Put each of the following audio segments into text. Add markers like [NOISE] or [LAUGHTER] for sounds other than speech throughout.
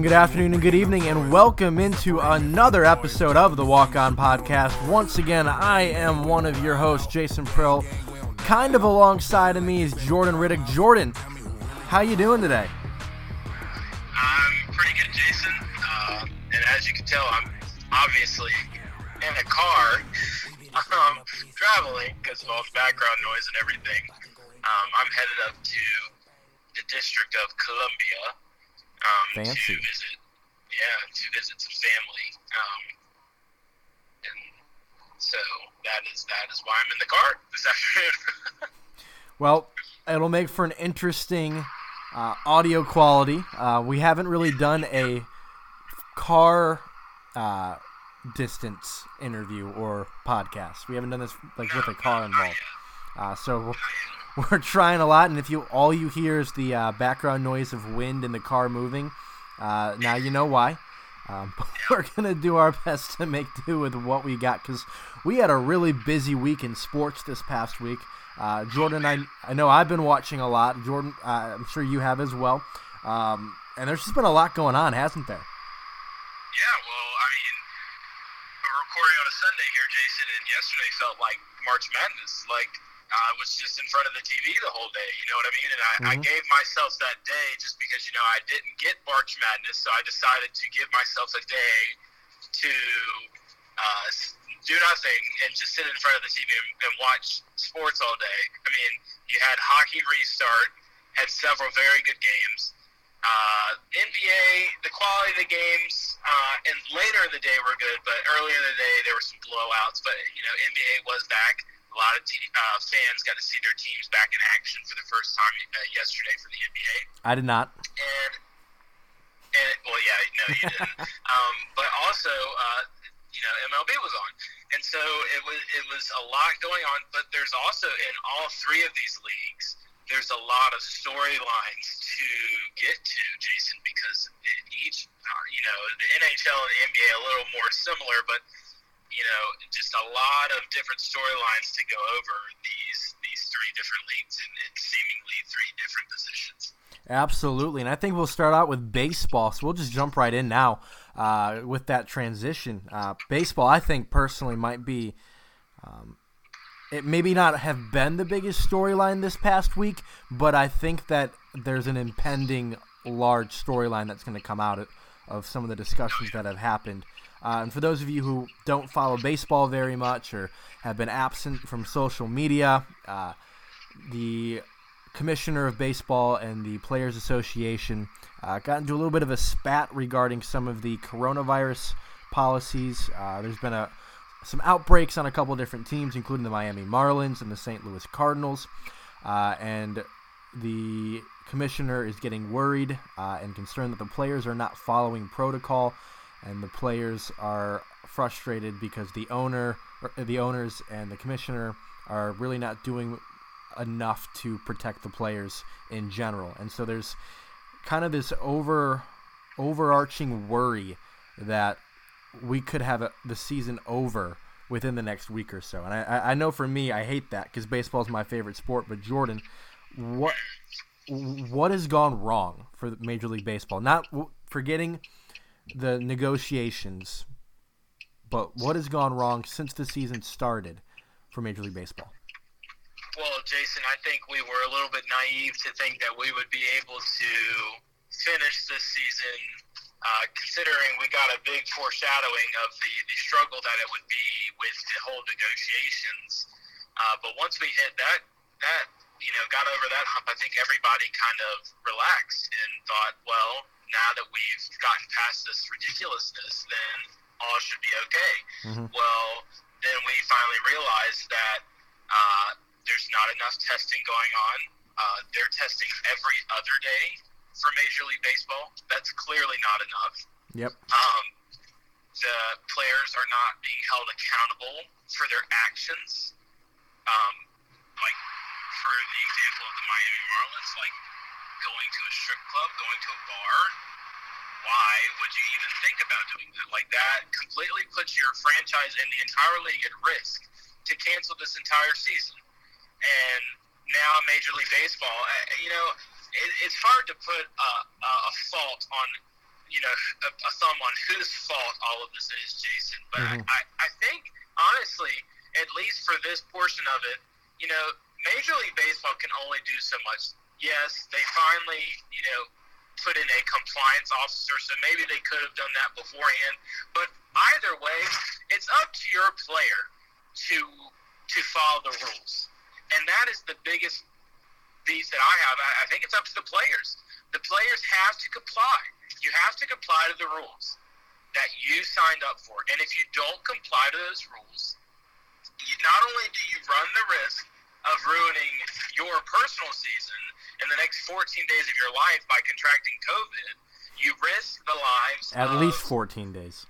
Good morning, good afternoon, and good evening, and welcome into another episode of the Walk On Podcast. Once again, I am one of your hosts, Jason Prill. Kind of alongside of me is Jordan Riddick. Jordan, how you doing today? I'm pretty good, Jason. Uh, and as you can tell, I'm obviously in a car um, traveling because of all the background noise and everything. Um, I'm headed up to the District of Columbia um, Fancy. to visit, yeah, to visit some family. Um, and so that is that is why I'm in the car this [LAUGHS] afternoon. Well, it'll make for an interesting uh, audio quality. Uh, we haven't really done a car uh, distance interview or podcast. We haven't done this like with a car involved. Uh, so [LAUGHS] we're, trying a lot, and if you all you hear is the uh, background noise of wind and the car moving, uh, now you know why. Um, [LAUGHS] but we're gonna do our best to make do with what we got because we had a really busy week in sports this past week. Uh, Jordan, I I know I've been watching a lot. Jordan, uh, I'm sure you have as well. Um, and there's just been a lot going on, hasn't there? Yeah, well, I mean, we're recording on a Sunday here, Jason, and yesterday felt like March Madness. Like I was just in front of the TV the whole day. You know what I mean? And I, I Mhm. gave myself that day just because you know I didn't get March Madness, so I decided to give myself a day to uh, do nothing and just sit in front of the TV and, and watch sports all day. I mean, you had hockey restart, had several very good games. Uh, NBA, the quality of the games, uh, and later in the day were good, but earlier in the day there were some blowouts. But you know, NBA was back. A lot of te- uh, fans got to see their teams back in action for the first time uh, yesterday for the NBA. I did not. And and well, yeah, no, you didn't. [LAUGHS] um, but also, uh, you know, MLB was on, and so it was it was a lot going on. But there's also in all three of these leagues, there's a lot of storylines to get to, Jason, because in each, uh, you know, the NHL and the NBA a little more similar, but you know, just a lot of different storylines to go over these these three different leagues in, in seemingly three different positions. Absolutely, and I think we'll start out with baseball. So we'll just jump right in now uh, with that transition. Uh, baseball, I think personally, might be um, it maybe not have been the biggest storyline this past week, but I think that there's an impending large storyline that's going to come out of, of some of the discussions that have happened. Uh, and for those of you who don't follow baseball very much or have been absent from social media, uh, the commissioner of baseball and the players association uh, got into a little bit of a spat regarding some of the coronavirus policies. Uh, there's been a some outbreaks on a couple different teams including the miami marlins and the st louis cardinals. Uh, and the commissioner is getting worried uh, and concerned that the players are not following protocol and the players are frustrated because the owner the owners and the commissioner are really not doing enough to protect the players in general. And so there's kind of this over overarching worry that we could have a, the season over within the next week or so. And I, I- know for me, I hate that because baseball is my favorite sport. But Jordan, what what has gone wrong for Major League Baseball? Not forgetting the negotiations, but what has gone wrong since the season started for Major League Baseball? Well, Jason, I think we were a little bit naive to think that we would be able to finish this season, uh, considering we got a big foreshadowing of the, the struggle that it would be with the whole negotiations. Uh, but once we hit that, that you know, got over that hump, I think everybody kind of relaxed and thought, well, now that we've gotten past this ridiculousness, then all should be okay. Mhm. Well, then we finally realized that uh, there's not enough testing going on. Uh, they're testing every other day for Major League Baseball. That's clearly not enough. Yep. Um, the players are not being held accountable for their actions. Um, like, for the example of the Miami Marlins, like going to a strip club, going to a bar. Why would you even think about doing that? Like, that completely puts your franchise and the entire league at risk to cancel this entire season. And now Major League Baseball, uh, you know, it, it's hard to put a, a fault on you know a, a thumb on whose fault all of this is, Jason. But mm-hmm. I, I think honestly, at least for this portion of it, you know, Major League Baseball can only do so much. Yes, they finally, you know, put in a compliance officer, so maybe they could have done that beforehand. But either way, it's up to your player to to follow the rules, and that is the biggest beat that I have. I, I think it's up to the players. The players have to comply you have to comply to the rules that you signed up for. And if you don't comply to those rules, you, not only do you run the risk of ruining your personal season in the next 14 days of your life by contracting COVID, you risk the lives at of, least 14 days.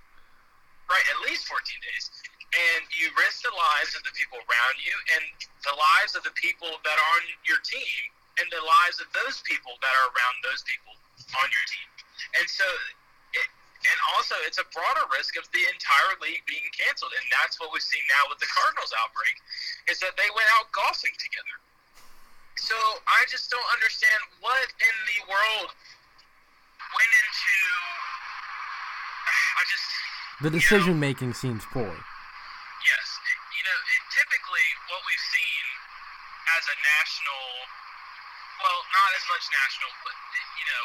Right, at least 14 days. And you risk the lives of the people around you and the lives of the people that are on your team and the lives of those people that are around those people on your team. And so, and also, it's a broader risk of the entire league being canceled. And that's what we've seen now with the Cardinals outbreak, is that they went out golfing together. So I just don't understand what in the world went into. I just. The decision know, making seems poor. Yes. You know, it, typically what we've seen as a national well, not as much national, but you know,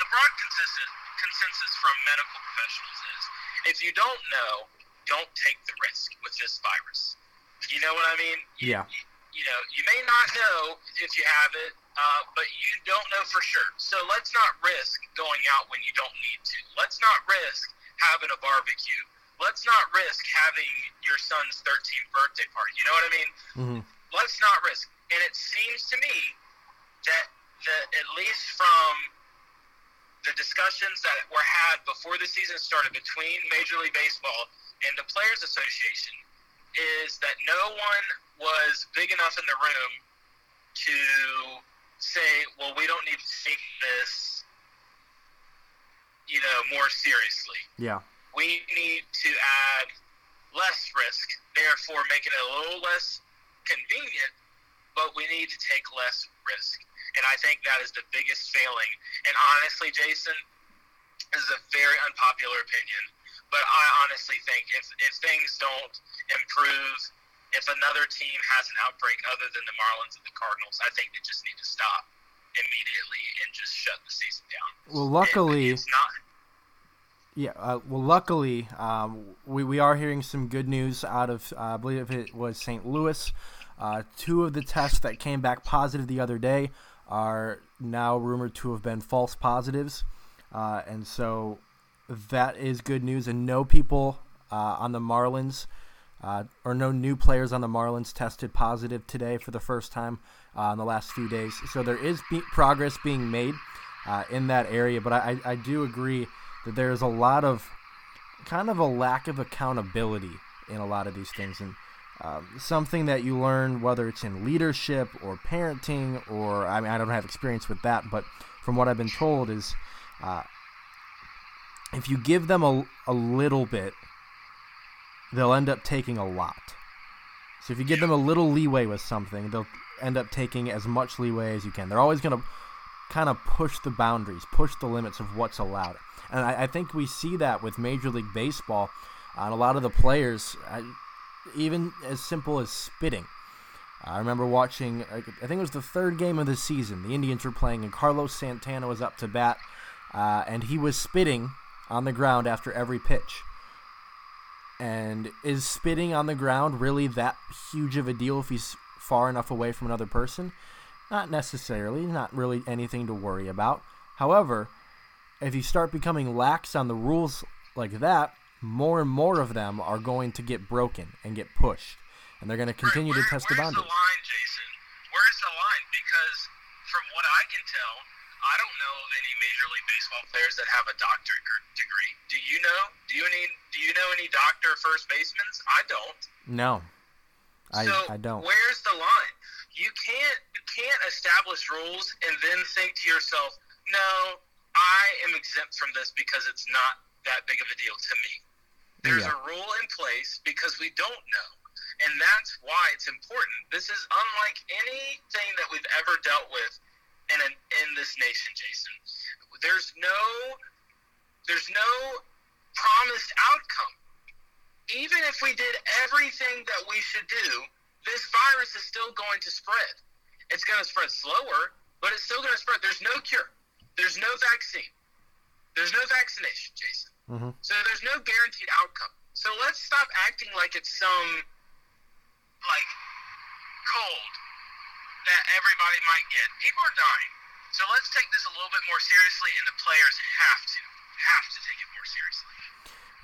the broad consensus consensus from medical professionals is if you don't know, don't take the risk with this virus. You know what I mean? You, yeah. You, you know, you may not know if you have it, uh, but you don't know for sure. So let's not risk going out when you don't need to. Let's not risk having a barbecue. Let's not risk having your son's 13th birthday party. You know what I mean? Mm-hmm. Let's not risk. And it seems to me that the, at least from the discussions that were had before the season started between Major League Baseball and the Players Association is that no one was big enough in the room to say, well, we don't need to take this, you know, more seriously. Yeah. We need to add less risk, therefore making it a little less convenient, but we need to take less risk. And I think that is the biggest failing. And honestly, Jason, this is a very unpopular opinion, but I honestly think if, if things don't improve, if another team has an outbreak other than the Marlins and the Cardinals, I think they just need to stop immediately and just shut the season down. Well, luckily, it's not. Yeah, uh, well, luckily, um, we, we are hearing some good news out of, uh, I believe it was St. Louis. Uh, two of the tests that came back positive the other day are now rumored to have been false positives. Uh, and so that is good news. And no people uh, on the Marlins, uh, or no new players on the Marlins tested positive today for the first time uh, in the last few days. So there is be- progress being made uh, in that area. But I, I do agree that there is a lot of kind of a lack of accountability in a lot of these things. And um, something that you learn, whether it's in leadership or parenting, or I mean, I don't have experience with that, but from what I've been told, is uh, if you give them a, a little bit, they'll end up taking a lot. So if you give them a little leeway with something, they'll end up taking as much leeway as you can. They're always going to kind of push the boundaries, push the limits of what's allowed. And I, I think we see that with Major League Baseball. Uh, and a lot of the players, even as simple as spitting. I remember watching, I think it was the third game of the season. The Indians were playing, and Carlos Santana was up to bat, uh, and he was spitting on the ground after every pitch. And is spitting on the ground really that huge of a deal if he's far enough away from another person? Not necessarily, not really anything to worry about. However, if you start becoming lax on the rules like that, more and more of them are going to get broken and get pushed, and they're going to continue Where, to test the boundaries. Where's the line, Jason? Where's the line? Because from what I can tell, I don't know of any Major League Baseball players that have a doctorate degree. Do you know? Do you any? Do you know any doctor first basemen? I don't. No, I so I don't. Where's the line? You can't you can't establish rules and then think to yourself, no, I am exempt from this because it's not that big of a deal to me. There's yeah. a rule in place because we don't know. And that's why it's important. This is unlike anything that we've ever dealt with in an, in this nation, Jason. There's no there's no promised outcome. Even if we did everything that we should do, this virus is still going to spread. It's going to spread slower, but it's still going to spread. There's no cure. There's no vaccine. There's no vaccination, Jason. Mm-hmm. So there's no guaranteed outcome. So let's stop acting like it's some like cold that everybody might get. People are dying. So let's take this a little bit more seriously, and the players have to have to take it more seriously.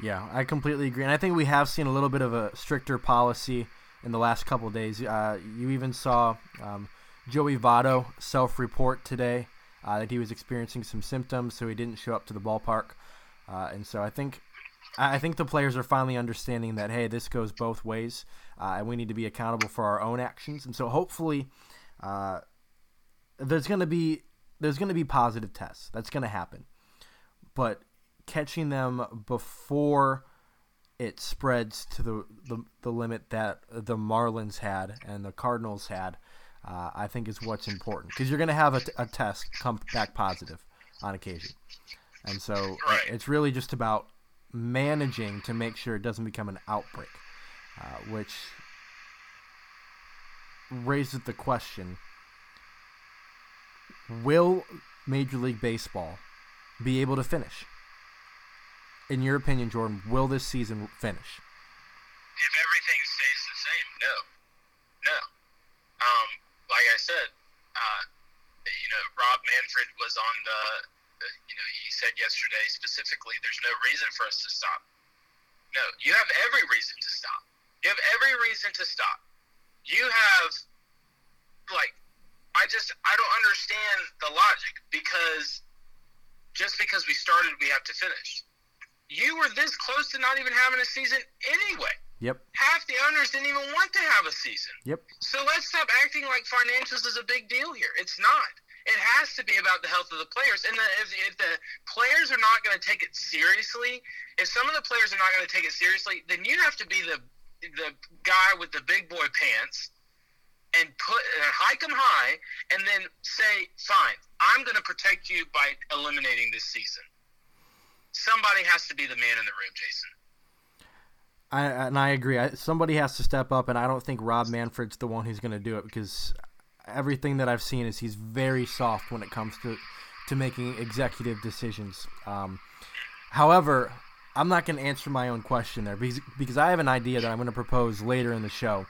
Yeah, I completely agree, and I think we have seen a little bit of a stricter policy in the last couple days. Uh, you even saw um, Joey Votto self-report today uh, that he was experiencing some symptoms, so he didn't show up to the ballpark. Uh, and so I think I think the players are finally understanding that hey, this goes both ways, uh, and we need to be accountable for our own actions. And so hopefully, uh, there's going to be there's going to be positive tests. That's going to happen, but catching them before it spreads to the, the, the limit that the Marlins had and the Cardinals had, uh, I think is what's important because you're going to have a, a test come back positive on occasion. And so [LAUGHS] Right. it's really just about managing to make sure it doesn't become an outbreak, uh, which raises the question Will Major League Baseball be able to finish? In your opinion, Jordan, will this season finish? if everything stays the same, no, no. Um, like I said, uh, you know, Rob Manfred was on the, you know, he said yesterday specifically, there's no reason for us to stop. No, you have every reason to stop. You have every reason to stop. You have, like, I just, I don't understand the logic because just because we started, we have to finish. You were this close to not even having a season anyway Yep. half the owners didn't even want to have a season. Yep. So let's stop acting like financials is a big deal here. It's not. It has to be about the health of the players. And the, if, if the players are not going to take it seriously, if some of the players are not going to take it seriously, then you have to be the the guy with the big boy pants and put uh, hike them high, and then say, "Fine, I'm going to protect you by eliminating this season." Somebody has to be the man in the room, Jason. I and I agree. I, somebody has to step up, and I don't think Rob Manfred's the one who's going to do it because everything that I've seen is he's very soft when it comes to to making executive decisions. Um, however, I'm not going to answer my own question there because because I have an idea that I'm going to propose later in the show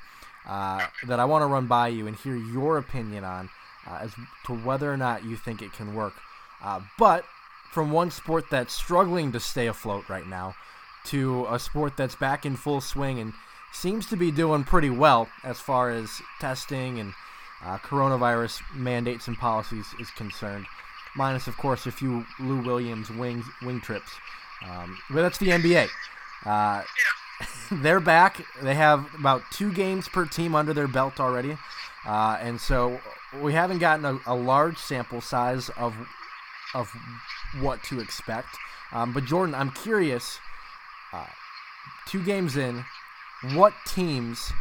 uh, that I want to run by you and hear your opinion on uh, as to whether or not you think it can work. Uh, but from one sport that's struggling to stay afloat right now to a sport that's back in full swing and seems to be doing pretty well as far as testing and uh, coronavirus mandates and policies is concerned. Minus, of course, a few Lou Williams wing wing trips, um, but that's the NBA. Uh, [LAUGHS] they're back. They have about two games per team under their belt already, uh, and so we haven't gotten a, a large sample size of of what to expect. Um, but Jordan, I'm curious. Uh, two games in, what teams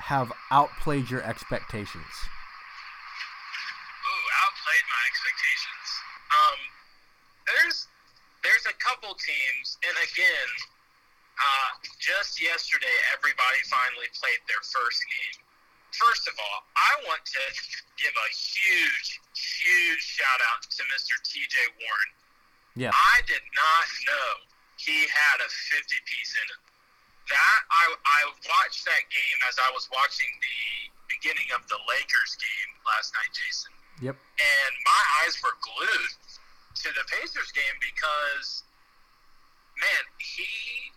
have outplayed your expectations? Ooh, outplayed my expectations. Um, there's there's a couple teams, and again, uh, just yesterday, everybody finally played their first game. First of all, I want to give a huge, huge shout out to Mr. T.J. Warren. Yeah. I did not know he had a 50 piece in him. That I I watched that game as I was watching the beginning of the Lakers game last night, Jason Yep. and my eyes were glued to the Pacers game because, man, he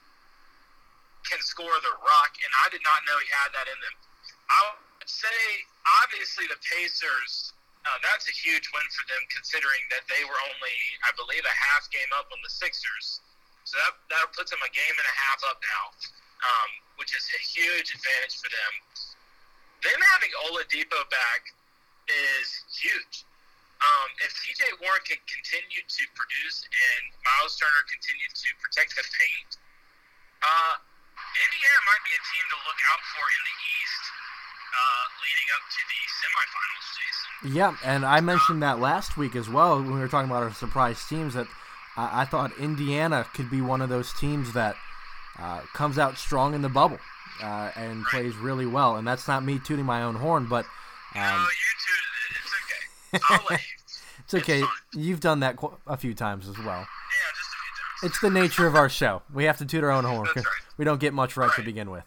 can score the rock, and I did not know he had that in them. I would say, obviously, the Pacers. Uh, that's a huge win for them, considering that they were only, I believe, a half game up on the Sixers. So that that puts them a game and a half up now, um, which is a huge advantage for them. Them having Oladipo back is huge. Um, if TJ Warren can continue to produce and Miles Turner continue to protect the paint, uh, Indiana might be a team to look out for in the East. uh, leading up to the semifinals, Jason. Yeah, and I mentioned that last week as well when we were talking about our surprise teams that I, I thought Indiana could be one of those teams that uh, comes out strong in the bubble uh, and Right. plays really well. And that's not me tooting my own horn, but no, um, you tooted it. It's okay. I'll let you. [LAUGHS] it's okay. fine. You've done that qu- a few times as well. Yeah, just a few times. It's the nature of our show. We have to toot our own horn. That's right. [LAUGHS] We don't get much right, to begin with.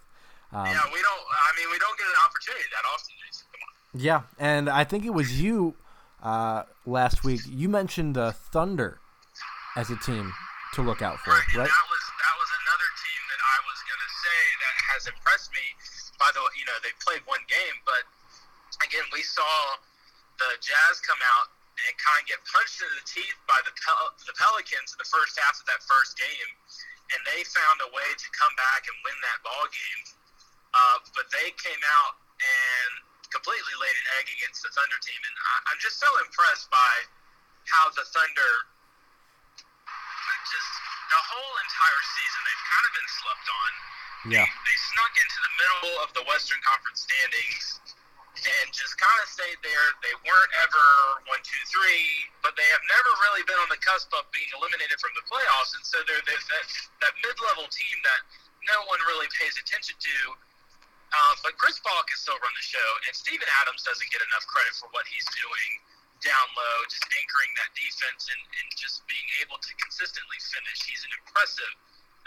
Um, yeah, we don't. I mean, we don't get an opportunity that often, Jason. Come on. Yeah, and I think it was you uh, last week. You mentioned the Thunder as a team to look out for, Right, right? that was that was another team that I was gonna say that has impressed me. By the way, you know they played one game, but again we saw the Jazz come out and kind of get punched in the teeth by the Pel- the Pelicans in the first half of that first game, and they found a way to come back and win that ball game. Uh, but they came out and completely laid an egg against the Thunder team, and I, I'm just so impressed by how the Thunder just the whole entire season they've kind of been slept on. Yeah. They snuck into the middle of the Western Conference standings and just kind of stayed there. They weren't ever one, two, three, but they have never really been on the cusp of being eliminated from the playoffs. And so they're, they're that, that mid-level team that no one really pays attention to. Uh, but Chris Paul can still run the show, and Steven Adams doesn't get enough credit for what he's doing down low, just anchoring that defense and, and just being able to consistently finish. He's an impressive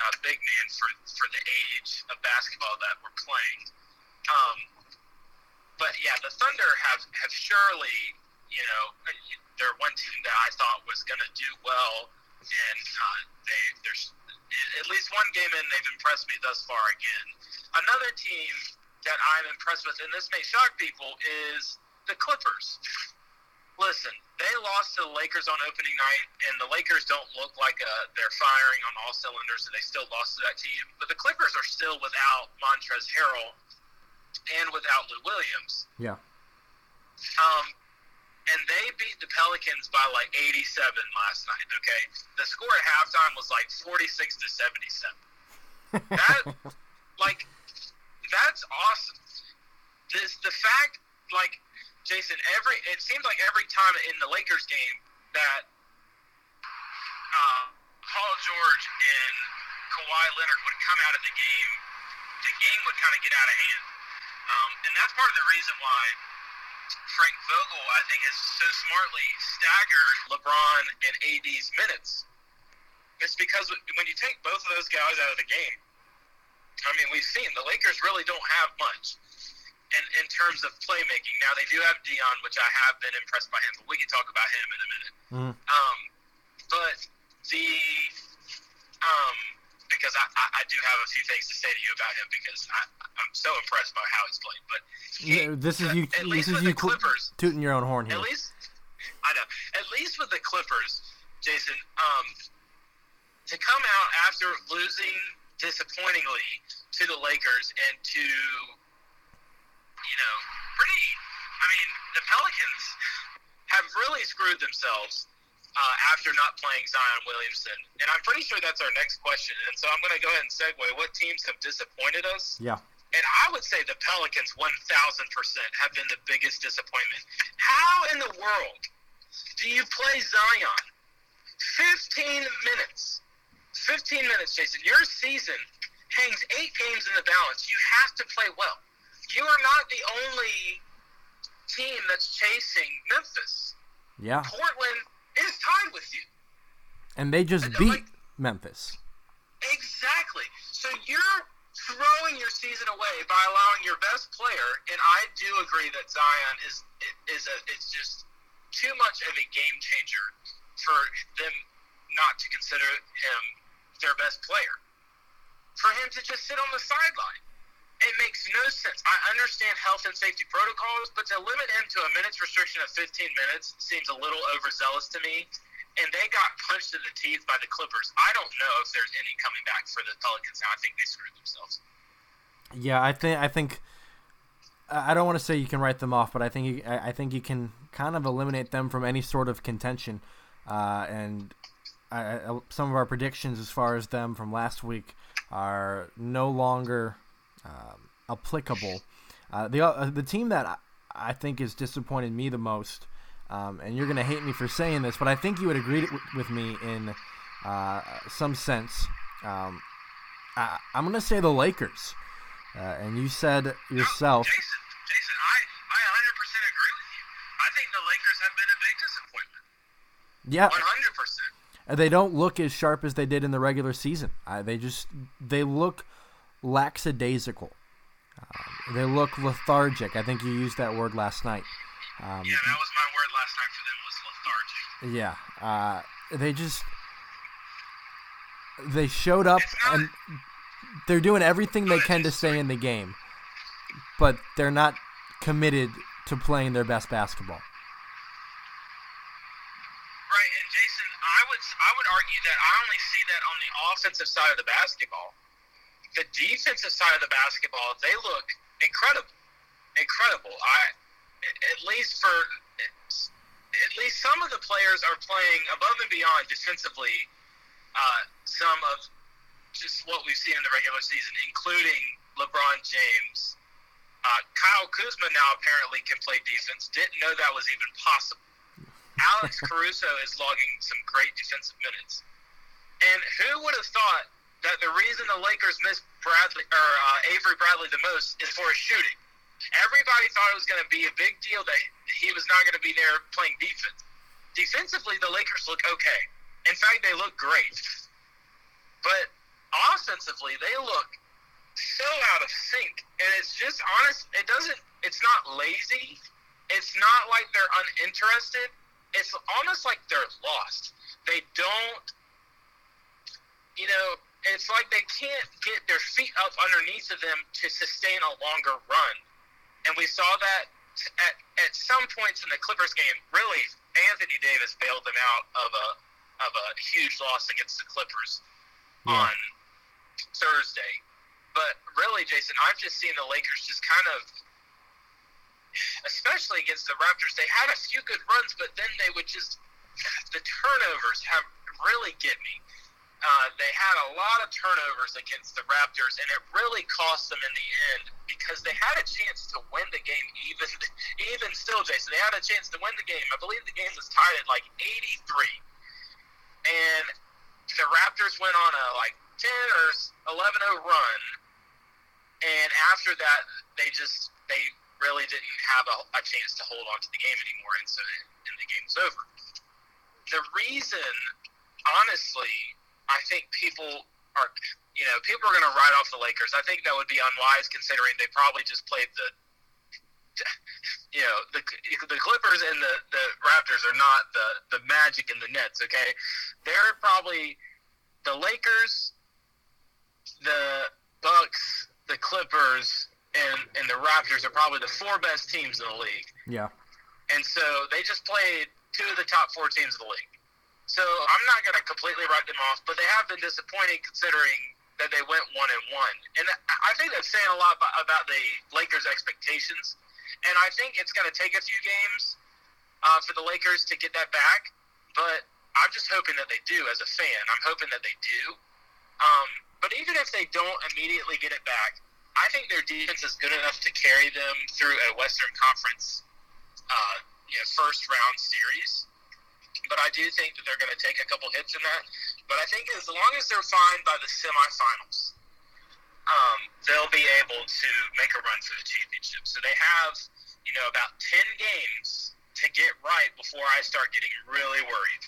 uh, big man for for the age of basketball that we're playing. Um, but yeah, the Thunder have have surely, you know, they're one team that I thought was going to do well, and uh, they there's at least one game in they've impressed me thus far again. Another team that I'm impressed with, and this may shock people, is the Clippers. Listen, they lost to the Lakers on opening night, and the Lakers don't look like uh, they're firing on all cylinders, and they still lost to that team. But the Clippers are still without Montrezl Harrell and without Lou Williams. Yeah. Um, and they beat the Pelicans by like 87 last night. Okay, the score at halftime was like 46 to 77. That, [LAUGHS] like, that's awesome. This the fact, like, Jason, every it seems like every time in the Lakers game that uh, Paul George and Kawhi Leonard would come out of the game, the game would kind of get out of hand. Um, and that's part of the reason why Frank Vogel, I think, has so smartly staggered LeBron and AD's minutes. It's because when you take both of those guys out of the game, I mean, we've seen the Lakers really don't have much in, in terms of playmaking. Now, they do have Dion, which I have been impressed by him, but we can talk about him in a minute. Mhm. Um, but the um, because I, I, I do have a few things to say to you about him because I, I'm so impressed by how he's played. But he, Yeah, this is you. At This least is with you the Clippers. tooting your own horn here. At least, I know. At least with the Clippers, Jason, um, to come out after losing disappointingly to the Lakers and to, you know, pretty. I mean, the Pelicans have really screwed themselves uh, after not playing Zion Williamson, and I'm pretty sure that's our next question. And so I'm going to go ahead and segue. What teams have disappointed us? Yeah. And I would say the Pelicans 1,000% have been the biggest disappointment. How in the world do you play Zion 15 minutes? 15 minutes, Jason. Your season hangs eight games in the balance. You have to play well. You are not the only team that's chasing Memphis. Yeah. Portland is tied with you. And they just And, uh, beat like- Memphis. Exactly. So you're throwing your season away by allowing your best player, and I do agree that Zion is is a it's just too much of a game changer for them not to consider him their best player. For him to just sit on the sideline. It makes no sense. I understand health and safety protocols, but to limit him to a minutes restriction of 15 minutes seems a little overzealous to me. And they got punched in the teeth by the Clippers. I don't know if there's any coming back for the Pelicans now. I think they screwed themselves. Yeah, I think I think I don't want to say you can write them off, but I think you, I think you can kind of eliminate them from any sort of contention. Uh, and I, I, some of our predictions as far as them from last week are no longer um, applicable. Uh, the uh, the team that I, I think has disappointed me the most, um, and you're gonna hate me for saying this, but I think you would agree with, with me in uh, some sense. Um, I, am gonna say the Lakers, uh, and you said yourself. No, Jason, Jason, I, I 100% agree with you. I think the Lakers have been a big disappointment. Yeah. 100%. They don't look as sharp as they did in the regular season. They just they look lackadaisical. Uh, they look lethargic. I think you used that word last night. Um, yeah, that was my word last night for them was lethargic. Yeah, uh, they just they showed up and they're doing everything they can to stay in the game, but they're not committed to playing their best basketball. Right, and Jason, I would I would argue that I only see that on the offensive side of the basketball. The defensive side of the basketball, they look incredible, incredible. I at least for at least some of the players are playing above and beyond defensively uh, some of just what we've seen in the regular season, including LeBron James. Uh, Kyle Kuzma now apparently can play defense. Didn't know that was even possible. Alex [LAUGHS] Caruso is logging some great defensive minutes. And who would have thought that the reason the Lakers missed Bradley or uh, Avery Bradley the most is for his shooting? Everybody thought it was going to be a big deal that he was not going to be there playing defense. Defensively, the Lakers look okay. In fact, they look great. But offensively, they look so out of sync. And it's just honest, it doesn't, it's not lazy. It's not like they're uninterested. It's almost like they're lost. They don't, you know, it's like they can't get their feet up underneath of them to sustain a longer run. And we saw that at, at some points in the Clippers game. Really, Anthony Davis bailed them out of a of a huge loss against the Clippers yeah. on Thursday. But really, Jason, I've just seen the Lakers just kind of, especially against the Raptors, they had a few good runs, but then they would just, the turnovers have really get me. Uh, they had a lot of turnovers against the Raptors, and it really cost them in the end because they had a chance to win the game. Even, [LAUGHS] even still, Jason, they had a chance to win the game. I believe the game was tied at like 83 and the Raptors went on a like 10 or 11 0 run. And after that, they just, they really didn't have a, a chance to hold on to the game anymore. And so and the game was over. The reason, honestly, I think people are, you know, people are going to write off the Lakers. I think that would be unwise considering they probably just played the [LAUGHS] you know the the Clippers and the the Raptors are not the the Magic and the Nets. Okay, they're probably the Lakers, the Bucks, the Clippers, and and the Raptors are probably the four best teams in the league. Yeah. And so they just played two of the top four teams of the league. So I'm not going to completely write them off, but they have been disappointing considering that they went one and one. And I think that's saying a lot about the Lakers' expectations and I think it's going to take a few games uh, for the Lakers to get that back. But I'm just hoping that they do. As a fan, I'm hoping that they do. Um, but even if they don't immediately get it back, I think their defense is good enough to carry them through a Western Conference, uh, you know, first round series. But I do think that they're going to take a couple hits in that. But I think as long as they're fine by the semifinals, um, they'll be able to make a run for the championship. So they have, you know, about 10 games to get right before I start getting really worried.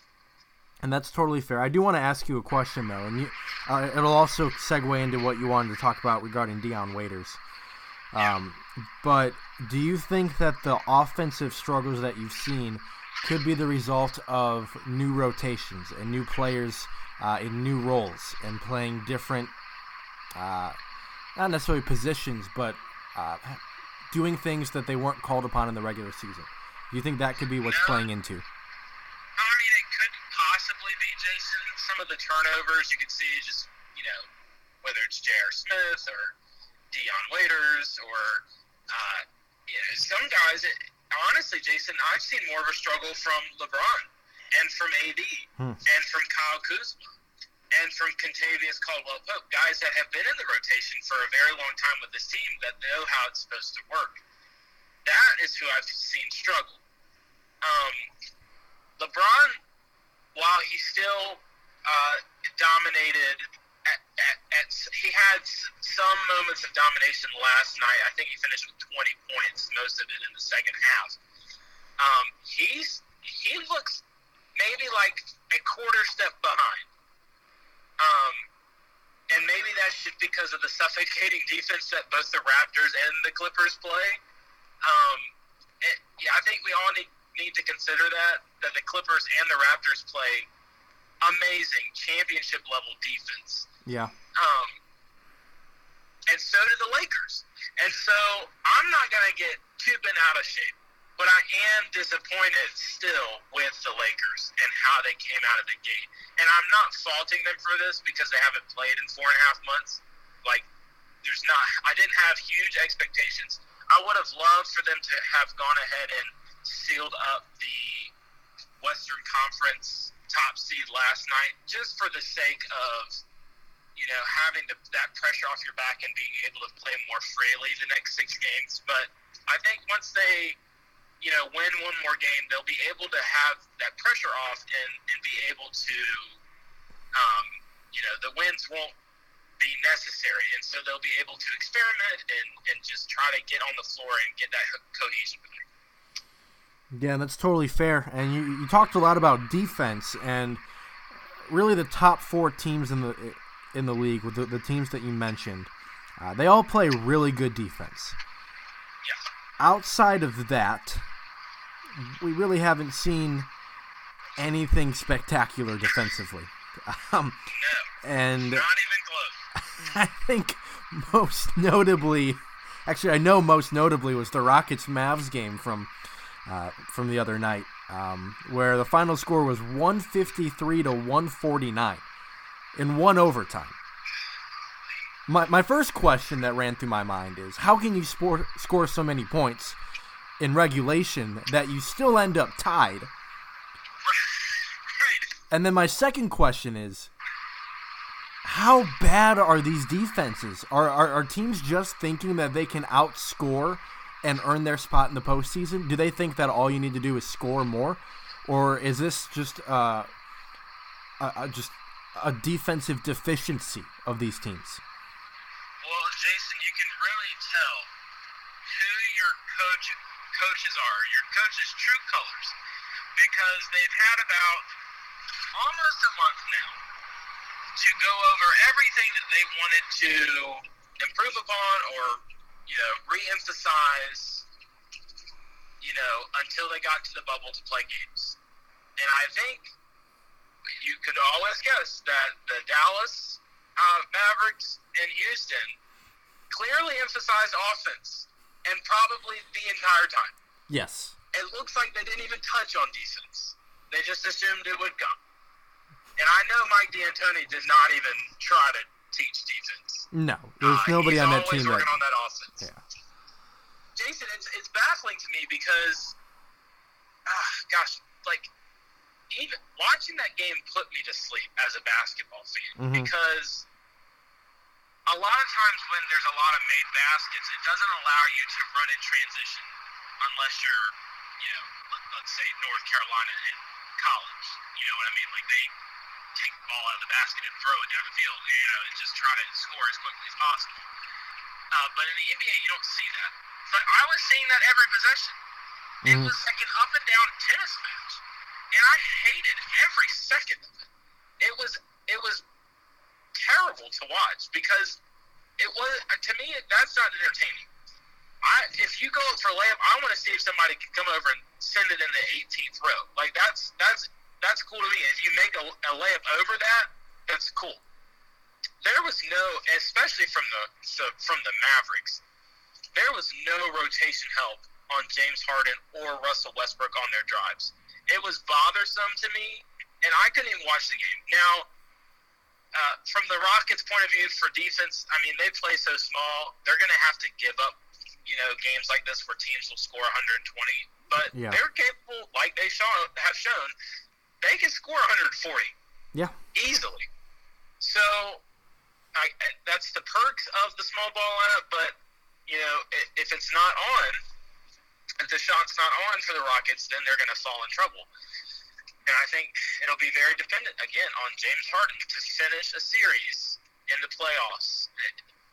And that's totally fair. I do want to ask you a question, though, and you, uh, it'll also segue into what you wanted to talk about regarding Dion Waiters. Um, but do you think that the offensive struggles that you've seen could be the result of new rotations and new players uh, in new roles and playing different uh, not necessarily positions, but uh, doing things that they weren't called upon in the regular season. Do you think that could be what's no. playing into? I mean, it could possibly be, Jason. Some of the turnovers you could see just, you know, whether it's J.R. Smith or Dion Waiters or, uh, you know, some guys, it, honestly, Jason, I've seen more of a struggle from LeBron and from AD hmm. and from Kyle Kuzma. And from Kentavious Caldwell Pope, guys that have been in the rotation for a very long time with this team that know how it's supposed to work. That is who I've seen struggle. Um, LeBron, while he still uh, dominated, at, at, he had some moments of domination last night. I think he finished with 20 points, most of it in the second half. Um, he's he looks maybe like a quarter step behind. Um, and maybe that's just because of the suffocating [LAUGHS] defense that both the Raptors and the Clippers play. Um, it, yeah, I think we all need need to consider that that the Clippers and the Raptors play amazing championship level defense. Yeah. Um, and so do the Lakers. And so I'm not gonna get too bent out of shape but I am disappointed still with the Lakers and how they came out of the gate. And I'm not faulting them for this because they haven't played in four and a half months. Like, there's not, I didn't have huge expectations. I would have loved for them to have gone ahead and sealed up the Western Conference top seed last night just for the sake of, you know, having the, that pressure off your back and being able to play more freely the next six games. But I think once they, you know, win one more game, they'll be able to have that pressure off and, and be able to, um, you know, the wins won't be necessary. And so they'll be able to experiment and, and just try to get on the floor and get that cohesion. Yeah, that's totally fair. And you, you talked a lot about defense and really the top four teams in the in the league with the, the teams that you mentioned. Uh, they all play really good defense. Yeah. Outside of that, we really haven't seen anything spectacular defensively. [LAUGHS] Um, no, and not even close. [LAUGHS] I think most notably, actually, I know most notably was the Rockets Mavs game from uh, from the other night, um, where the final score was 153 to 149 in one overtime. My, my first question that ran through my mind is how can you score, score so many points in regulation that you still end up tied? And then my second question is how bad are these defenses? Are, are, are teams just thinking that they can outscore and earn their spot in the postseason? Do they think that all you need to do is score more, or is this just uh, a, a just a defensive deficiency of these teams? Well, Jason, you can really tell who your coach coaches are, your coach's true colors, because they've had about almost a month now to go over everything that they wanted to improve upon or, you know, re-emphasize, you know, until they got to the bubble to play games. And I think you could always guess that the Dallas uh, Mavericks and Houston clearly emphasized offense and probably the entire time. Yes. It looks like they didn't even touch on defense. They just assumed it would come. And I know Mike D'Antoni did not even try to teach defense. No, there's Uh, nobody on that team that. on that offense. Yeah. Jason, it's, it's baffling to me because, ah, gosh, like even watching that game put me to sleep as a basketball fan Mhm. because a lot of times when there's a lot of made baskets, it doesn't allow you to run in transition unless you're, you know, let, let's say North Carolina in college. You know what I mean? Like they take the ball out of the basket and throw it down the field, you know, and just try to score as quickly as possible. Uh, but in the NBA, you don't see that. But I was seeing that every possession. It Mhm. was like an up and down tennis match, and I hated every second of it. It was it was terrible to watch because it was to me that's not entertaining. I if you go up for layup, I want to see if somebody can come over and send it in the 18th row. Like that's that's that's cool to me. If you make a, a layup over that, that's cool. There was no, especially from the so from the Mavericks, there was no rotation help on James Harden or Russell Westbrook on their drives. It was bothersome to me, and I couldn't even watch the game. Now, uh, from the Rockets' point of view for defense, I mean they play so small, they're going to have to give up, you know, games like this where teams will score 120. But Yeah. they're capable, like they show, have shown, they can score 140 Yeah. easily. So I, that's the perks of the small ball lineup. But you know, if it's not on, if the shot's not on for the Rockets, then they're going to fall in trouble. And I think it'll be very dependent again on James Harden to finish a series in the playoffs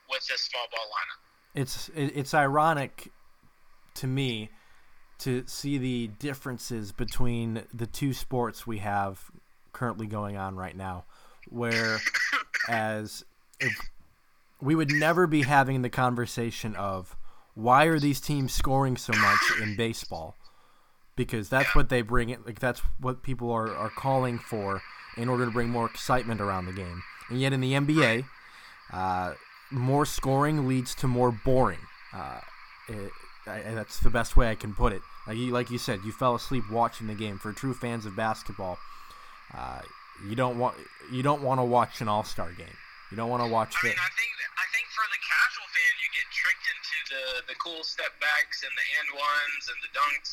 with this small ball lineup. It's it's ironic to me to see the differences between the two sports we have currently going on right now. Where [LAUGHS] as if we would never be having the conversation of why are these teams scoring so much in baseball? Because that's what they bring it like that's what people are, are calling for in order to bring more excitement around the game. And yet in the NBA, uh, more scoring leads to more boring. Uh, it, I, that's the best way I can put it. Like you, like you said, you fell asleep watching the game. For true fans of basketball, uh, you don't want you don't want to watch an All Star game. You don't want to watch. I mean, I think I think for the casual fan, you get tricked into the the cool step backs and the and ones and the dunks.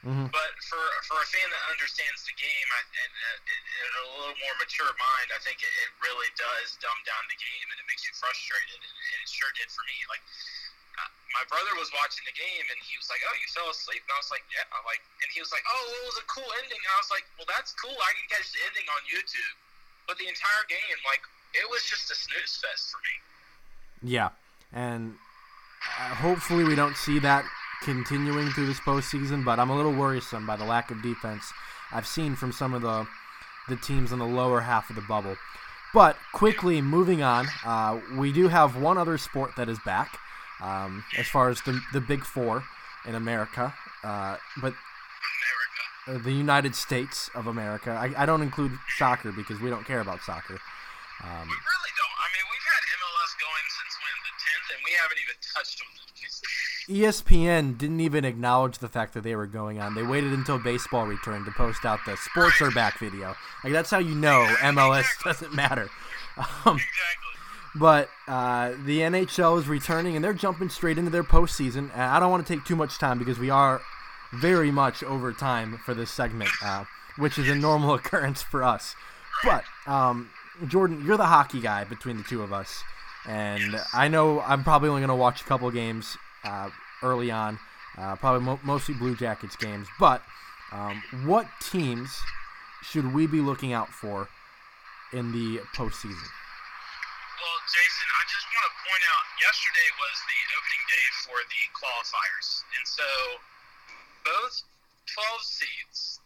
Mm-hmm. But for for a fan that understands the game I, and, and, a little more mature mind, I think it, it really does dumb down the game and it makes you frustrated. And, and it sure did for me. Like my brother was watching the game and he was like, "Oh, you fell asleep," and I was like, "Yeah." I'm like, and he was like, "Oh, it was a cool ending." And I was like, "Well, that's cool. I can catch the ending on YouTube." But the entire game, like, it was just a snooze fest for me. Yeah, and uh, hopefully we don't see that continuing through this postseason. But I'm a little worrisome by the lack of defense I've seen from some of the the teams in the lower half of the bubble. But quickly moving on, uh, we do have one other sport that is back um, as far as the the big four in America. Uh, but uh, the United States of America. I, I don't include soccer because we don't care about soccer. Um, we really don't. I mean, we've had MLS going since when the tenth, and we haven't even touched them. ESPN didn't even acknowledge the fact that they were going on. They waited until baseball returned to post out the sports are back video. Like that's how you know MLS doesn't matter. [LAUGHS] Um, exactly. But uh, the NHL is returning, and they're jumping straight into their postseason. And I don't want to take too much time because we are very much over time for this segment, uh, which is a normal [LAUGHS] occurrence for us. But um, Jordan, you're the hockey guy between the two of us, and I know I'm probably only going to watch a couple games uh, early on, uh, probably mo- mostly Blue Jackets games. But um, what teams should we be looking out for in the postseason? Well, Jason, I just want to point out yesterday was the opening day for the qualifiers. And so both 12 seeds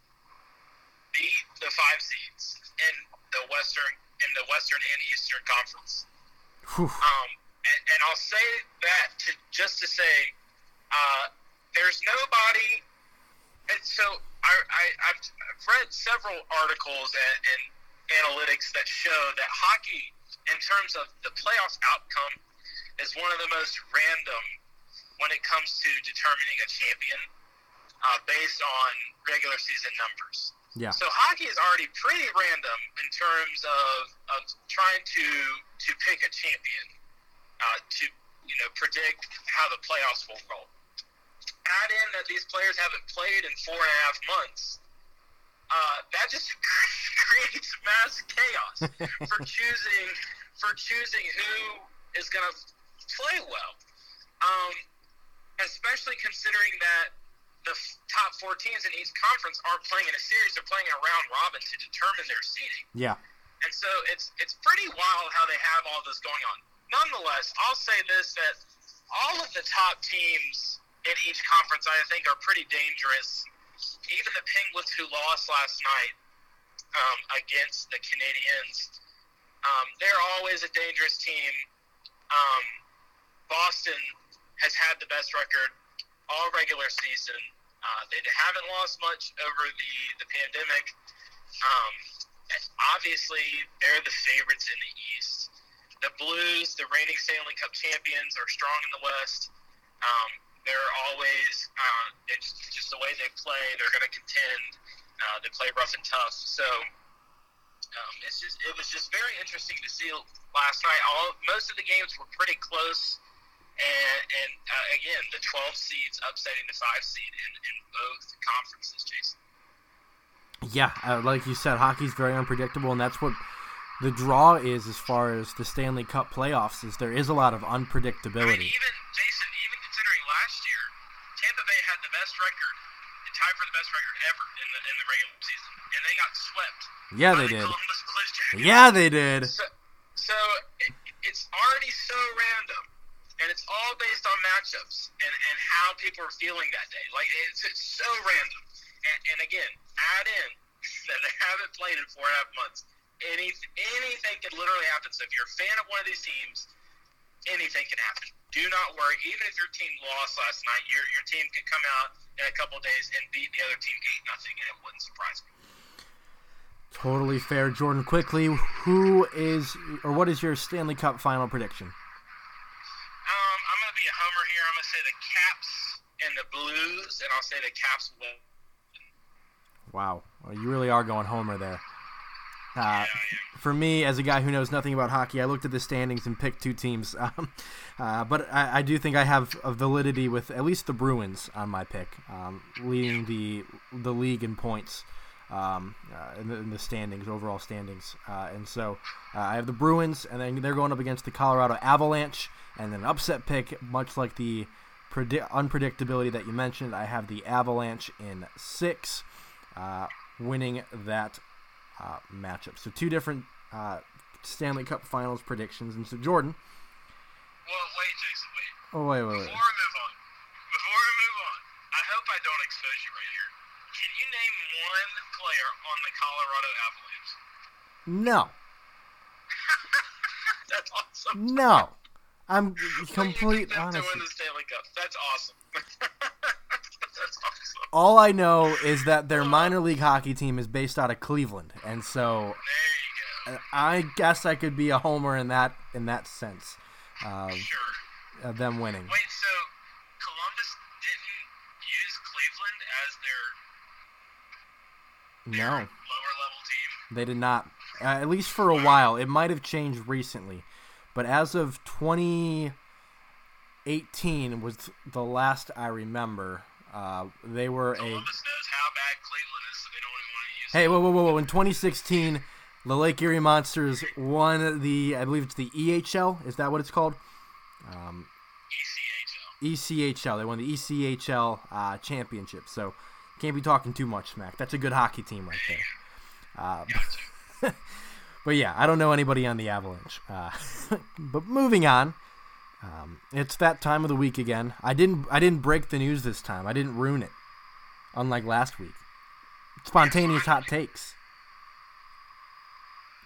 beat the five seeds in the Western in the Western and Eastern Conference. Um, and, and, I'll say that to just to say uh, there's nobody. And so I, I, have read several articles and, and analytics that show that hockey in terms of the playoffs outcome, is one of the most random when it comes to determining a champion uh, based on regular season numbers. Yeah. So hockey is already pretty random in terms of, of trying to to pick a champion, uh, to you know predict how the playoffs will roll. Add in that these players haven't played in four and a half months. Uh, that just [LAUGHS] creates mass chaos [LAUGHS] for choosing for choosing who is going to play well. Um, especially considering that the f- top four teams in each conference aren't playing in a series; they're playing a round robin to determine their seeding. Yeah. And so it's it's pretty wild how they have all this going on. Nonetheless, I'll say this: that all of the top teams in each conference, I think, are pretty dangerous. Even the Penguins, who lost last night, um, against the Canadiens. Um, they're always a dangerous team. Um, Boston has had the best record all regular season. Uh, they haven't lost much over the, the pandemic. Um, obviously, they're the favorites in the East. The Blues, the reigning Stanley Cup champions, are strong in the West. Um, they're always, uh, it's just the way they play, they're going to contend. Uh, they play rough and tough. So um, it's just it was just very interesting to see last night. All most of the games were pretty close, and and uh, again the 12 seeds upsetting the five seed in, in both conferences. Jason. Yeah, uh, like you said, hockey's very unpredictable, and that's what the draw is as far as the Stanley Cup playoffs is there is a lot of I mean, unpredictability. even Jason, even considering last year, Tampa Bay had the best record, tied for the best record ever in the in the regular season, and they got swept. Yeah, by they the did. Yeah, they did. So, so it, it's already so random, and it's all based on matchups and, and how people are feeling that day. Like it's, it's so random. And, and again, add in [LAUGHS] that they haven't played in four and a half months. Any, anything can literally happen. So if you're a fan of one of these teams, anything can happen. Do not worry. Even if your team lost last night, your your team could come out in a couple days and beat the other team eight nothing, and it wouldn't surprise me. Totally fair, Jordan. Quickly, who is or what is your Stanley Cup final prediction? Um, I'm going to be a homer here. I'm going to say the Caps and the Blues, and I'll say the Caps win. Wow, well, you really are going homer there. Uh, Yeah, for me, as a guy who knows nothing about hockey, I looked at the standings and picked two teams. [LAUGHS] Um, uh, but I, I do think I have a validity with at least the Bruins on my pick, um, leading the the league in points um, uh, in, the, in the standings, overall standings. Uh, and so uh, I have the Bruins, and then they're going up against the Colorado Avalanche, and then an upset pick, much like the predi- unpredictability that you mentioned. I have the Avalanche in six, uh, winning that uh, matchup. So two different uh, Stanley Cup Finals predictions. And so Jordan, Well, wait, Jason, wait. oh wait, wait, Before we move on, before we move on, I hope I don't expose you right here. Can you name one player on the Colorado Avalanche? No, [LAUGHS] That's awesome. no, I'm What do you complete think them honesty. the Stanley Cup. That's awesome. [LAUGHS] That's awesome. All I know is that their minor league hockey team is based out of Cleveland, and so There you uh, I guess I could be a homer in that in that sense. Go. Sure. of them winning. Wait, so Columbus didn't use Cleveland as their No, lower level team? they did not. Uh, at least for a while. It might have changed recently, but as of 2018 was the last I remember. Uh, they were a Columbus knows how bad Cleveland is, so they don't even want to use Hey, whoa, whoa, whoa, whoa! In 2016, the Lake Erie Monsters won the, I believe it's the EHL. Is that what it's called? Um, ECHL. ECHL. They won the ECHL uh, championship. So can't be talking too much smack. That's a good hockey team right there. Uh, [LAUGHS] but yeah, I don't know anybody on the Avalanche. Uh, [LAUGHS] but moving on, um, it's that time of the week again. I didn't, I didn't break the news this time. I didn't ruin it, unlike last week. Spontaneous hot takes.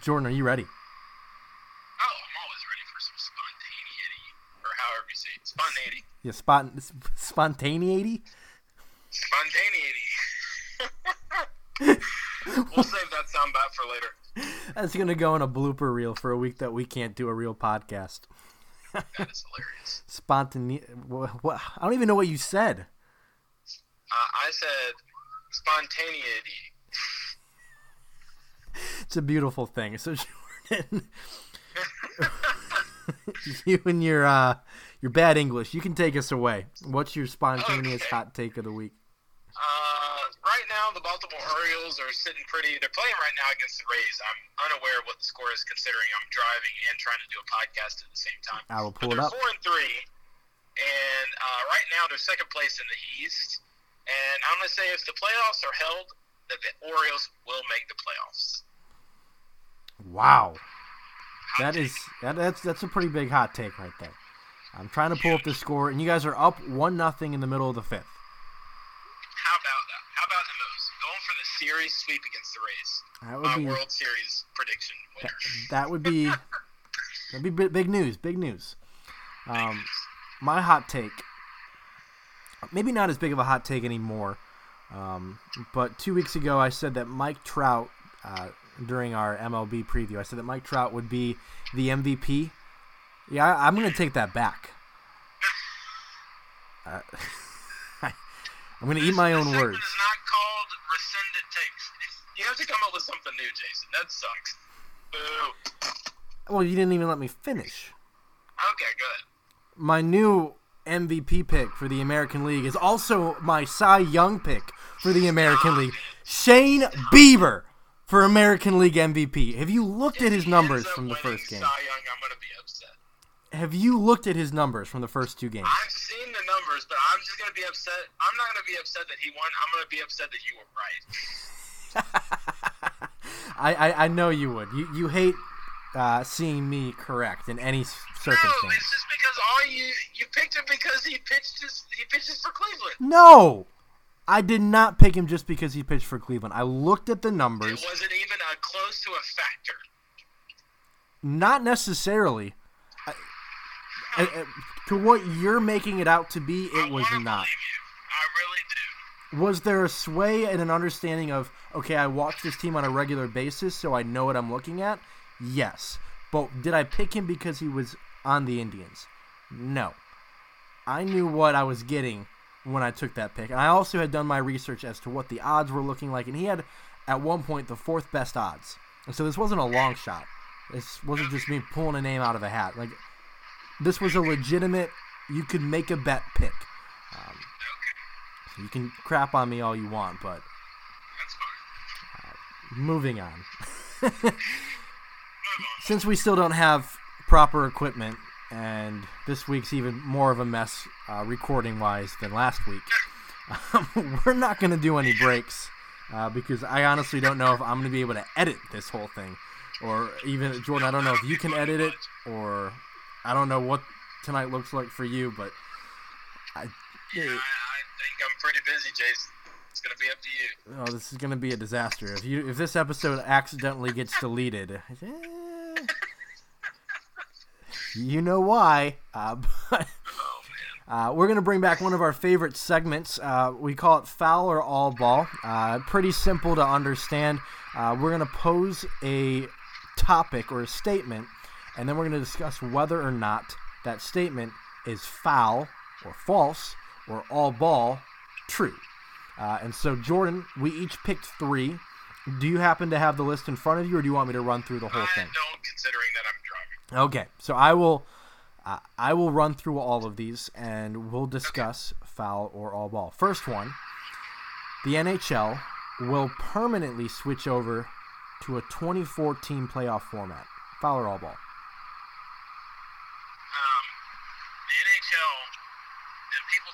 Jordan, are you ready? Oh, I'm always ready for some spontaneity, or however you say it. Spontaneity. Yeah, spot spontaneity. Spontaneity. [LAUGHS] we'll save that soundbite for later. That's gonna go in a blooper reel for a week that we can't do a real podcast. That is hilarious. [LAUGHS] Spontane. What, what? I don't even know what you said. Uh, I said spontaneity. It's a beautiful thing. So [LAUGHS] Jordan, you and your uh, your bad English, you can take us away. What's your spontaneous Okay. hot take of the week? Uh, right now, the Baltimore Orioles are sitting pretty. They're playing right now against the Rays. I'm unaware of what the score is, considering I'm driving and trying to do a podcast at the same time. I will pull it they're up. four and three, and uh, right now they're second place in the East. And I'm gonna say if the playoffs are held, that the Orioles will make the playoffs. Wow, Hot that is that, that's that's a pretty big hot take right there. I'm trying to pull up the score, and you guys are up one nothing in the middle of the fifth. How about that? How about the Mo's going for the series sweep against the Rays? That My would be World Series prediction winner. that would be [LAUGHS] that'd be bi- big news. Big news. Um, my hot take, maybe not as big of a hot take anymore, um, but two weeks ago I said that Mike Trout, uh, during our MLB preview, I said that Mike Trout would be the MVP. Yeah, I, I'm going to take that back. [LAUGHS] Uh, [LAUGHS] I'm going to eat my own words. is not called rescinded takes. You have to come up with something new, Jason. That sucks. Boo. Well, you didn't even let me finish. Okay, good. my new MVP pick for the American League is also my Cy Young pick for the American League. Shane Bieber. for American League MVP. Have you looked If at his numbers from the first game? Cy Young, I'm gonna be upset. Have you looked at his numbers from the first two games? I've seen the numbers, but I'm just gonna be upset. I'm not gonna be upset that he won. I'm gonna be upset that you were right. [LAUGHS] I, I, I know you would. You you hate uh, seeing me correct in any s- No, circumstance. it's just because all you you picked him because he pitched his he pitches for Cleveland. No, I did not pick him just because he pitched for Cleveland. I looked at the It numbers. wasn't even a close to a factor. Not necessarily. I, I- I- to what you're making it out to be, it was not. I really do. Was there a sway and an understanding of okay, I watch this team on a regular basis, so I know what I'm looking at? Yes. But did I pick him because he was on the Indians? No. I knew what I was getting when I took that pick. And I also had done my research as to what the odds were looking like, and he had at one point the fourth best odds. And so this wasn't a long shot. This wasn't just me pulling a name out of a hat. Like this was a legitimate you could make a bet pick. Um, you can crap on me all you want, but fine. moving on. [LAUGHS] Since we still don't have proper equipment, and this week's even more of a mess uh, recording wise than last week, [LAUGHS] um, we're not going to do any breaks uh, because I honestly don't know if I'm going to be able to edit this whole thing. Or even, Jordan, I don't know if you can edit it, or I don't know what tonight looks like for you, but I. Yeah, I, I think I'm pretty busy, Jason. It's gonna be up to you. Oh, this is gonna be a disaster. If you if this episode accidentally gets deleted, eh, you know why. Uh, [LAUGHS] but uh, we're gonna bring back one of our favorite segments. Uh, we call it foul or all ball. Uh, pretty simple to understand. Uh, we're gonna pose a topic or a statement, and then we're gonna discuss whether or not that statement is foul or false or all ball true. Uh, and so, Jordan, we each picked three. Do you happen to have the list in front of you, or do you want me to run through the whole thing? I thing? don't, considering that I'm driving. Okay, so I will, uh, I will run through all of these, and we'll discuss foul or all ball. First one, the NHL will permanently switch over to a 24-team playoff format. Foul or all ball? Um, the NHL,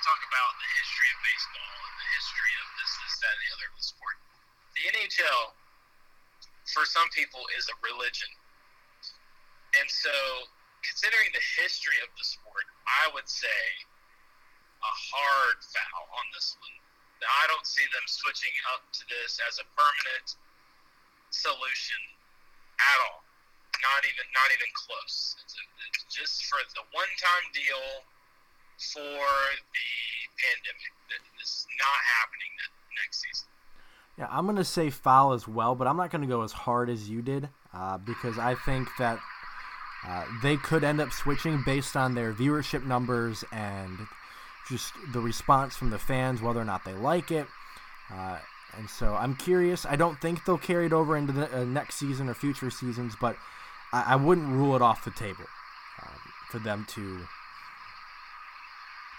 talk about the history of baseball and the history of this, this, that, and the other of the sport. The NHL, for some people, is a religion. And so, considering the history of the sport, I would say a hard foul on this one. Now, I don't see them switching up to this as a permanent solution at all. Not even, not even close. It's, a, it's just for the one-time deal for the pandemic. Th- This is not happening next season. Yeah, I'm going to say foul as well, but I'm not going to go as hard as you did uh, because I think that uh, they could end up switching based on their viewership numbers and just the response from the fans, whether or not they like it. Uh, and so I'm curious. I don't think they'll carry it over into the uh, next season or future seasons, but I, I wouldn't rule it off the table um, for them to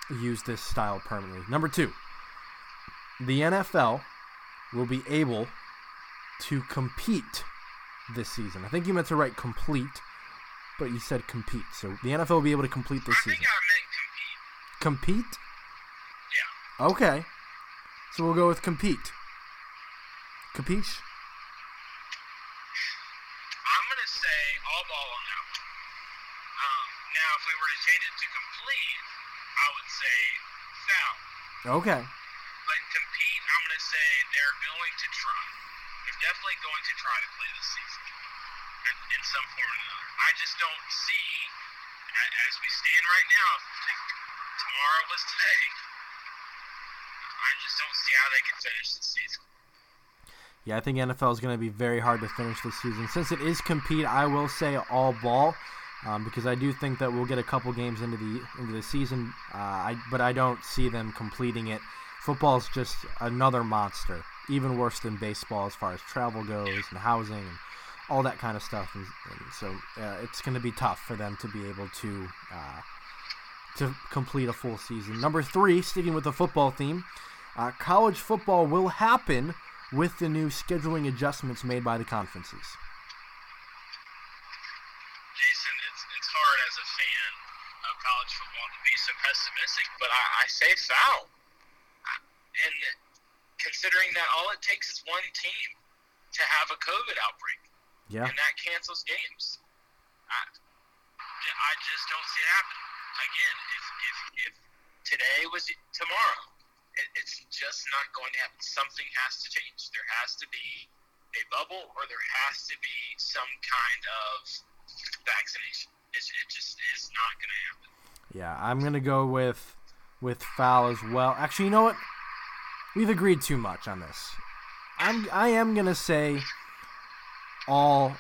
use this style permanently. Number two, the NFL will be able to compete this season. I think you meant to write complete, but you said compete. So the NFL will be able to complete this I season. think I meant compete. Compete? Yeah. Okay. So we'll go with compete. Capiche? I'm going to say all ball on that one. Um, now, if we were to change it to complete, say foul. Okay. But compete, I'm going to say they're going to try. They're definitely going to try to play this season in, in some form or another. I just don't see, as we stand right now, if tomorrow was today, I just don't see how they can finish the season. Yeah, I think NFL is going to be very hard to finish this season. Since it is compete, I will say all ball, um, because I do think that we'll get a couple games into the into the season. Uh, I, but I don't see them completing it. Football is just another monster, even worse than baseball as far as travel goes and housing and all that kind of stuff. And, and so uh, it's going to be tough for them to be able to uh, to complete a full season. Number three, sticking with the football theme, uh, college football will happen with the new scheduling adjustments made by the conferences? Jason, hard as a fan of college football to be so pessimistic, but I, I say foul. And considering that all it takes is one team to have a COVID outbreak, yeah. and that cancels games. I, I just don't see it happening. Again, if, if, if today was tomorrow, it, it's just not going to happen. Something has to change. There has to be a bubble, or there has to be some kind of vaccination. It's, it just is not going to happen. Yeah, I'm gonna go with with foul as well. Actually, you know what? We've agreed too much on this. I'm I am gonna say all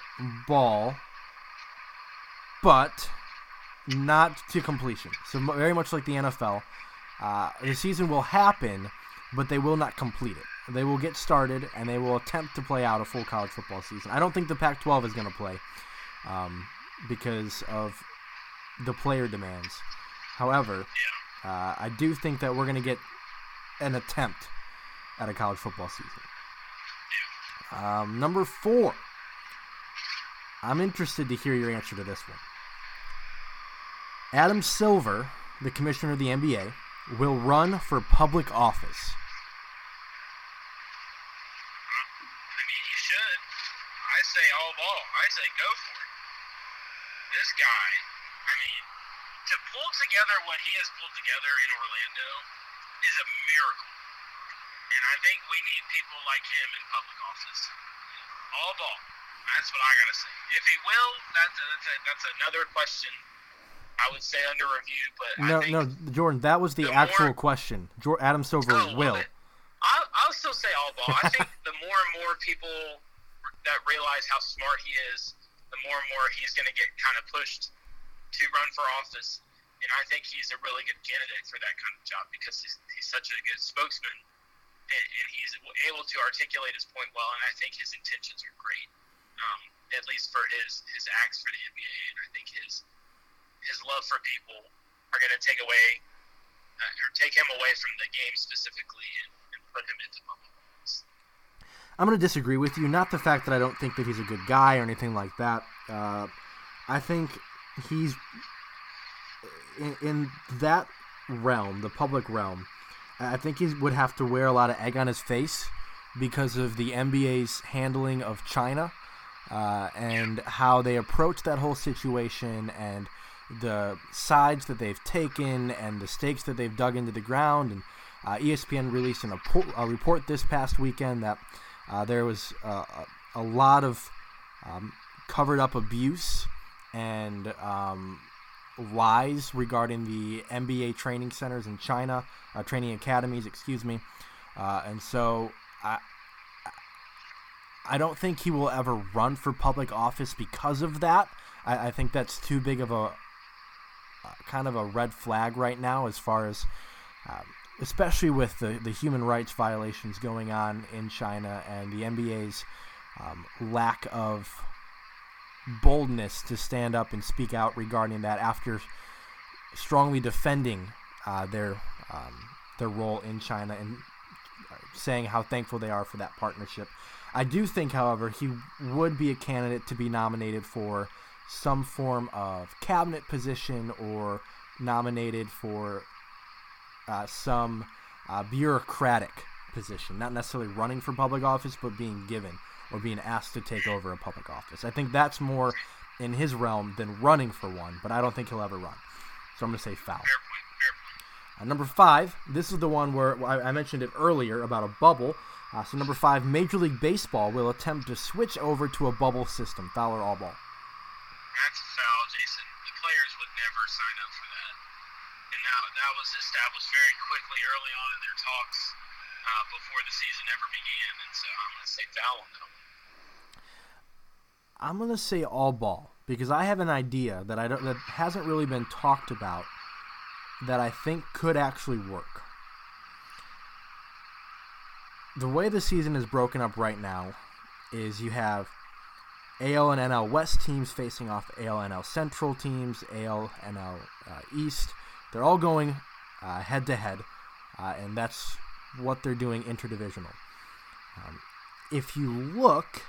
ball, but not to completion. So very much like the NFL, uh, the season will happen, but they will not complete it. They will get started and they will attempt to play out a full college football season. I don't think the Pac-12 is going to play um, because of the player demands. However, uh, I do think that we're going to get an attempt at a college football season. Um, number four. I'm interested to hear your answer to this one. Adam Silver, the commissioner of the NBA, will run for public office. I mean, he should. I say all ball. I say go for it. This guy, I mean, to pull together what he has pulled together in Orlando is a miracle. And I think we need people like him in public office. All ball. That's what I gotta say. If he will, that's a, that's, a, that's another question. I would say under review, but no, no, Jordan, that was the, the actual more, question. Adam Silver oh, will. I'll, I'll still say all ball. I think [LAUGHS] the more and more people that realize how smart he is, the more and more he's going to get kind of pushed to run for office. And I think he's a really good candidate for that kind of job because he's, he's such a good spokesman and, and he's able to articulate his point well. And I think his intentions are great, um, at least for his, his acts for the NBA. And I think his his love for people are going to take away uh, or take him away from the game specifically and, and put him into public I'm going to disagree with you. Not the fact that I don't think that he's a good guy or anything like that. Uh, I think he's in, in, that realm, the public realm. I think he would have to wear a lot of egg on his face because of the NBA's handling of China uh, and how they approach that whole situation and the sides that they've taken and the stakes that they've dug into the ground. And uh, ESPN released an, a, a, report this past weekend that uh, there was a, a lot of um, covered up abuse and um, lies regarding the NBA training centers in China, uh, training academies, excuse me. Uh, and so I, I don't think he will ever run for public office because of that. I, I think that's too big of a, uh, kind of a red flag right now as far as um, especially with the, the human rights violations going on in China and the NBA's um, lack of boldness to stand up and speak out regarding that after strongly defending uh, their um, their role in China and saying how thankful they are for that partnership. I do think, however, he would be a candidate to be nominated for some form of cabinet position or nominated for uh, some uh, bureaucratic position, not necessarily running for public office, but being given or being asked to take over a public office. I think that's more in his realm than running for one, but I don't think he'll ever run. So I'm going to say foul. Uh, number five, this is the one where I, I mentioned it earlier about a bubble. Uh, so number five, Major League Baseball will attempt to switch over to a bubble system, foul or all ball. That's a foul, Jason. The players would never sign up for that. That, that was established very quickly early on in their talks uh, before the season ever began. And so I'm going to say that one. I'm going to say all ball because I have an idea that I don't, that hasn't really been talked about that I think could actually work. The way the season is broken up right now is you have AL and NL West teams facing off AL and NL Central teams, AL and NL uh, East. They're all going head to head, and that's what they're doing interdivisional. Um, if you look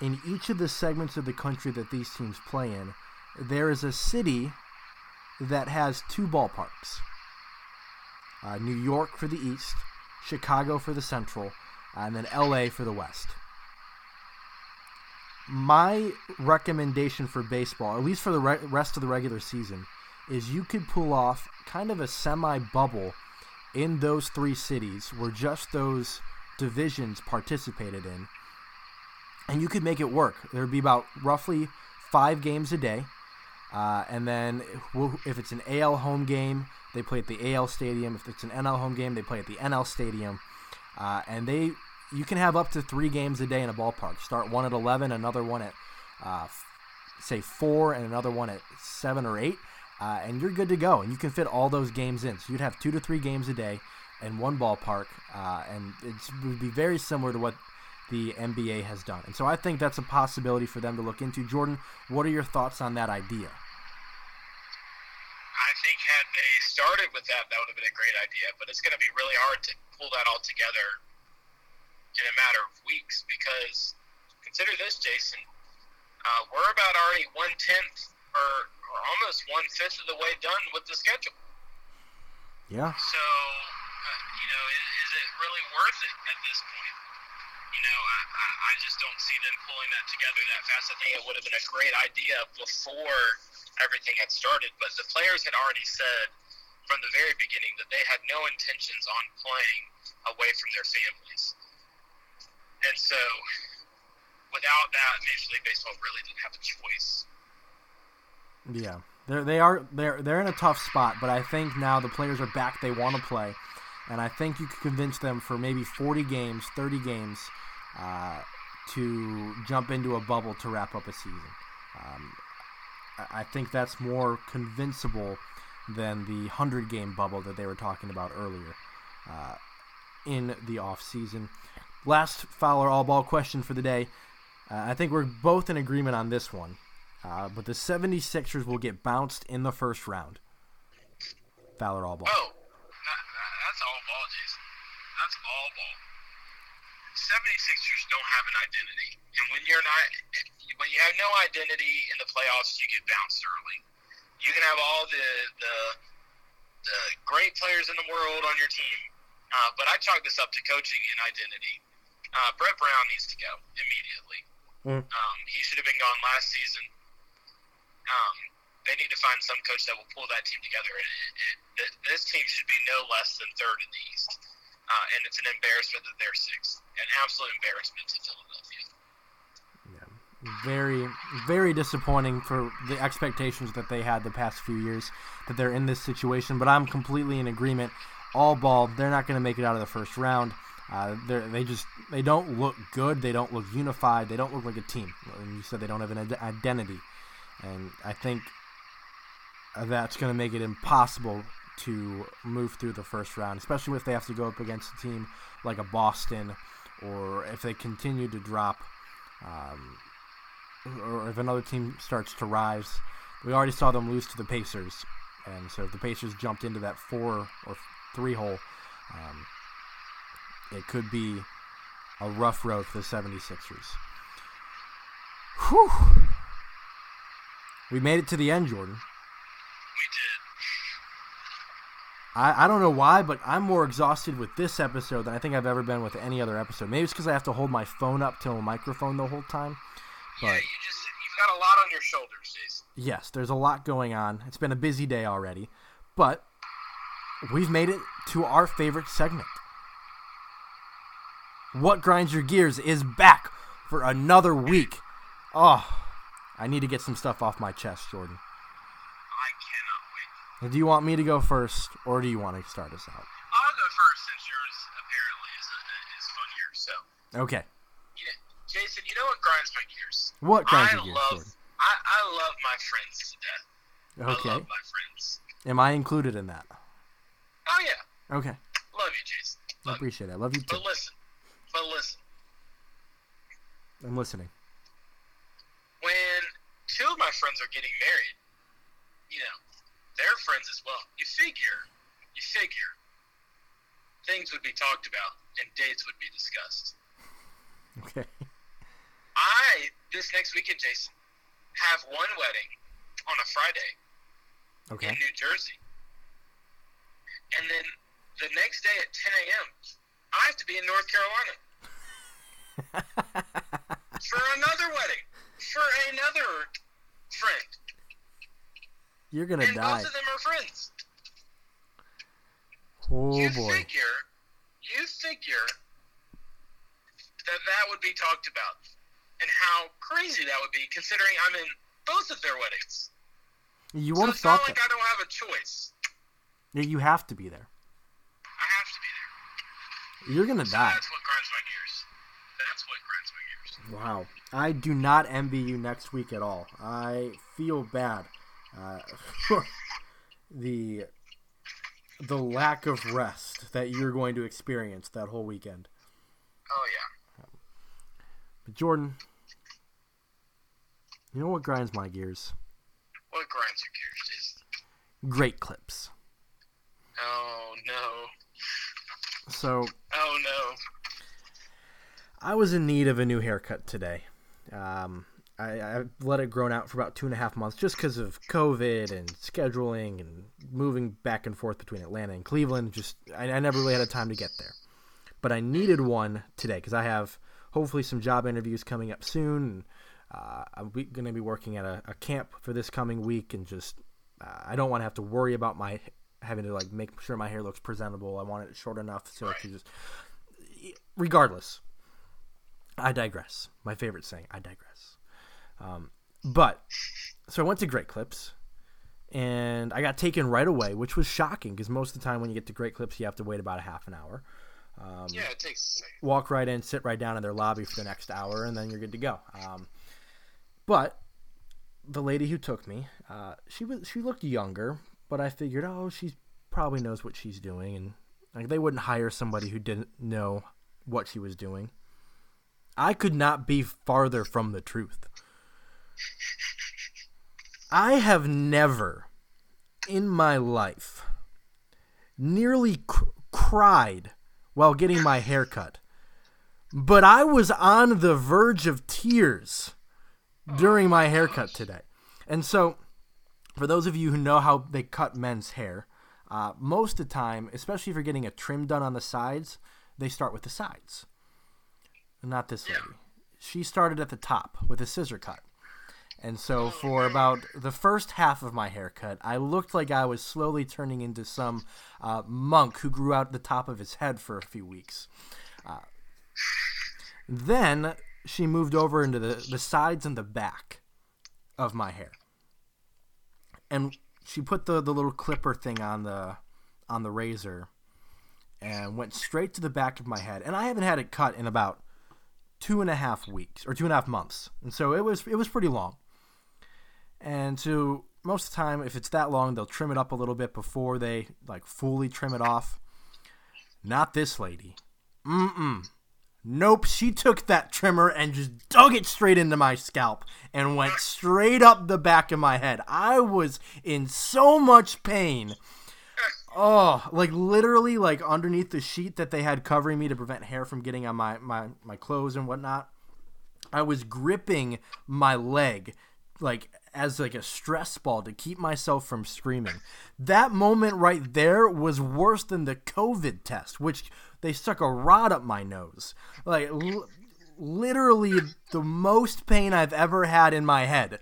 in each of the segments of the country that these teams play in, there is a city that has two ballparks uh, New York for the East, Chicago for the Central, and then LA for the West. My recommendation for baseball, at least for the re- rest of the regular season, is you could pull off kind of a semi bubble in those three cities where just those divisions participated in. And you could make it work. There would be about roughly five games a day. Uh, and then if it's an AL home game, they play at the AL stadium. If it's an NL home game, they play at the NL stadium. Uh, and they, you can have up to three games a day in a ballpark. Start one at 11, another one at, uh, say, four, and another one at seven or eight uh, and you're good to go. And you can fit all those games in. So you'd have two to three games a day in one ballpark, uh, and it would be very similar to what the NBA has done. And so I think that's a possibility for them to look into. Jordan, what are your thoughts on that idea? I think had they started with that, that would have been a great idea. But it's going to be really hard to pull that all together in a matter of weeks because consider this, Jason. Uh, we're about already one tenth we're almost one fifth of the way done with the schedule. Yeah. So, uh, you know, is, is, it really worth it at this point? You know, I, I, I just don't see them pulling that together that fast. I think it would have been a great idea before everything had started, but the players had already said from the very beginning that they had no intentions on playing away from their families. And so, without that, Major League Baseball really didn't have a choice yeah, they're they are they're they're in a tough spot, but I think now the players are back. They want to play, and I think you could convince them for maybe 40 games, 30 games, uh, to jump into a bubble to wrap up a season. Um, I think that's more convincible than the 100 game bubble that they were talking about earlier uh, in the off season. Last foul or all ball question for the day. Uh, I think we're both in agreement on this one. Uh, but the 76ers will get bounced in the first round. foul or all ball. Oh, that, that's all ball, Jason. That's all ball. 76ers don't have an identity. And when you're not, when you have no identity in the playoffs, you get bounced early. You can have all the, the, the great players in the world on your team. Uh, but I chalk this up to coaching and identity. Uh, Brett Brown needs to go immediately. Mm. Um, he should have been gone last season. Um, they need to find some coach that will pull that team together. It, it, this team should be no less than third in the East, uh, and it's an embarrassment that they're sixth. An absolute embarrassment to Philadelphia. Yeah, very, very disappointing for the expectations that they had the past few years that they're in this situation. But I'm completely in agreement. All ball, they're not going to make it out of the first round. Uh, they just they don't look good. They don't look unified. They don't look like a team. And you said they don't have an identity and I think that's going to make it impossible to move through the first round, especially if they have to go up against a team like a Boston, or if they continue to drop, um, or if another team starts to rise. We already saw them lose to the Pacers, and so if the Pacers jumped into that four or three hole, um, it could be a rough road for the 76ers. Whew. We made it to the end, Jordan. We did. I, I don't know why, but I'm more exhausted with this episode than I think I've ever been with any other episode. Maybe it's because I have to hold my phone up to a microphone the whole time. But yeah, you just you've got a lot on your shoulders, Jason. Yes, there's a lot going on. It's been a busy day already, but we've made it to our favorite segment. What grinds your gears is back for another week. Oh, I need to get some stuff off my chest, Jordan. I cannot wait. Do you want me to go first, or do you want to start us out? I'll go first since yours apparently is, a, is funnier. So. Okay. You know, Jason, you know what grinds my gears? What grinds I your gears, love? I, I love my friends to death. Okay. I love my friends. Am I included in that? Oh yeah. Okay. Love you, Jason. I Love appreciate it. I love you too. But listen. But listen. I'm listening when two of my friends are getting married, you know, they're friends as well. You figure, you figure, things would be talked about and dates would be discussed. Okay. I this next weekend, Jason, have one wedding on a Friday Okay. in New Jersey, and then the next day at 10 a.m. I have to be in North Carolina [LAUGHS] for another wedding for another friend, You're gonna and die. both of them are friends. Oh you boy. figure, you figure that that would be talked about, and how crazy that would be, considering I'm in both of their weddings. You So would have it's not thought like that. I don't have a choice. Yeah, You have to be there. I have to be there. You're gonna So die. that's what grinds my gears. That's what grinds my gears. Wow. I do not envy you next week at all. I feel bad. Uh, for [LAUGHS] the the lack of rest that you're going to experience that whole weekend. Oh yeah. But Jordan, you know what grinds my gears? What grinds your gears, Jason? Great clips. Oh no. So Oh no. I was in need of a new haircut today. Um, I, I let it grown out for about two and a half months just because of COVID and scheduling and moving back and forth between Atlanta and Cleveland. Just I, I never really had a time to get there, but I needed one today because I have hopefully some job interviews coming up soon. Uh, I'm going to be working at a, a camp for this coming week, and just uh, I don't want to have to worry about my having to like make sure my hair looks presentable. I want it short enough so it can just regardless. I digress. My favorite saying, I digress. Um, but so I went to Great Clips, and I got taken right away, which was shocking because most of the time when you get to Great Clips, you have to wait about a half an hour. Um, Yeah, it takes walk right in, sit right down in their lobby for the next hour, and then you're good to go. Um, but the lady who took me, uh, she was she looked younger, but I figured, oh, she probably knows what she's doing, and like they wouldn't hire somebody who didn't know what she was doing. I could not be farther from the truth. I have never in my life nearly cr- cried while getting my hair cut. But I was on the verge of tears during my haircut today. And so, for those of you who know how they cut men's hair, uh, most of the time, especially if you're getting a trim done on the sides, they start with the sides. Not this lady. She started at the top with a scissor cut. And so, for about the first half of my haircut, I looked like I was slowly turning into some uh, monk who grew out the top of his head for a few weeks. Uh, then she moved over into the, the sides and the back of my hair. And she put the, the little clipper thing on the on the razor and went straight to the back of my head. And I haven't had it cut in about two and a half weeks or two and a half months. And so it was it was pretty long. And so most of the time, if it's that long, they'll trim it up a little bit before they like fully trim it off. Not this lady. Mm-mm. Nope, she took that trimmer and just dug it straight into my scalp and went straight up the back of my head. I was in so much pain. Oh, like literally like underneath the sheet that they had covering me to prevent hair from getting on my, my, my clothes and whatnot. I was gripping my leg like as like a stress ball to keep myself from screaming. That moment right there was worse than the COVID test, which they stuck a rod up my nose. Like l- literally the most pain I've ever had in my head.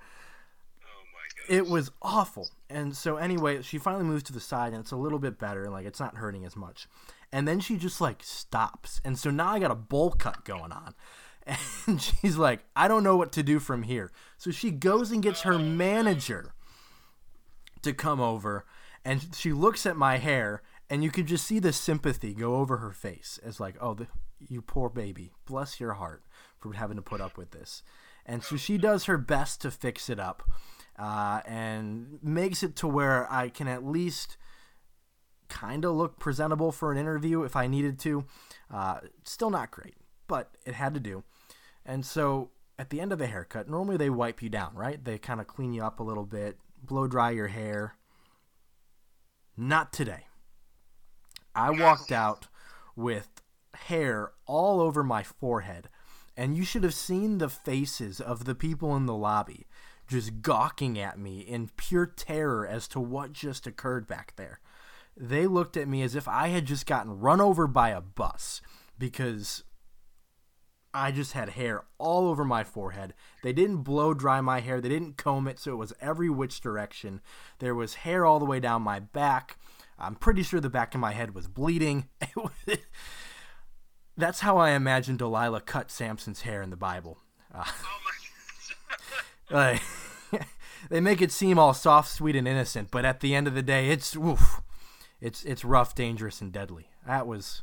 Oh my. It was awful. And so anyway, she finally moves to the side and it's a little bit better, like it's not hurting as much. And then she just like stops. And so now I got a bowl cut going on. [LAUGHS] And she's like, I don't know what to do from here. So she goes and gets her manager to come over and she looks at my hair and you could just see the sympathy go over her face as like, "Oh, the, you poor baby. Bless your heart for having to put up with this." And so she does her best to fix it up uh, and makes it to where I can at least kind of look presentable for an interview if I needed to. Uh, still not great, but it had to do. And so at the end of a haircut, normally they wipe you down, right? They kind of clean you up a little bit, blow dry your hair. Not today. I walked out with hair all over my forehead and you should have seen the faces of the people in the lobby just gawking at me in pure terror as to what just occurred back there. They looked at me as if I had just gotten run over by a bus because I just had hair all over my forehead. They didn't blow dry my hair, they didn't comb it, so it was every which direction. There was hair all the way down my back. I'm pretty sure the back of my head was bleeding. [LAUGHS] That's how I imagine Delilah cut Samson's hair in the Bible. Uh, oh like, [LAUGHS] they make it seem all soft, sweet, and innocent, but at the end of the day, it's oof, it's it's rough, dangerous, and deadly. That was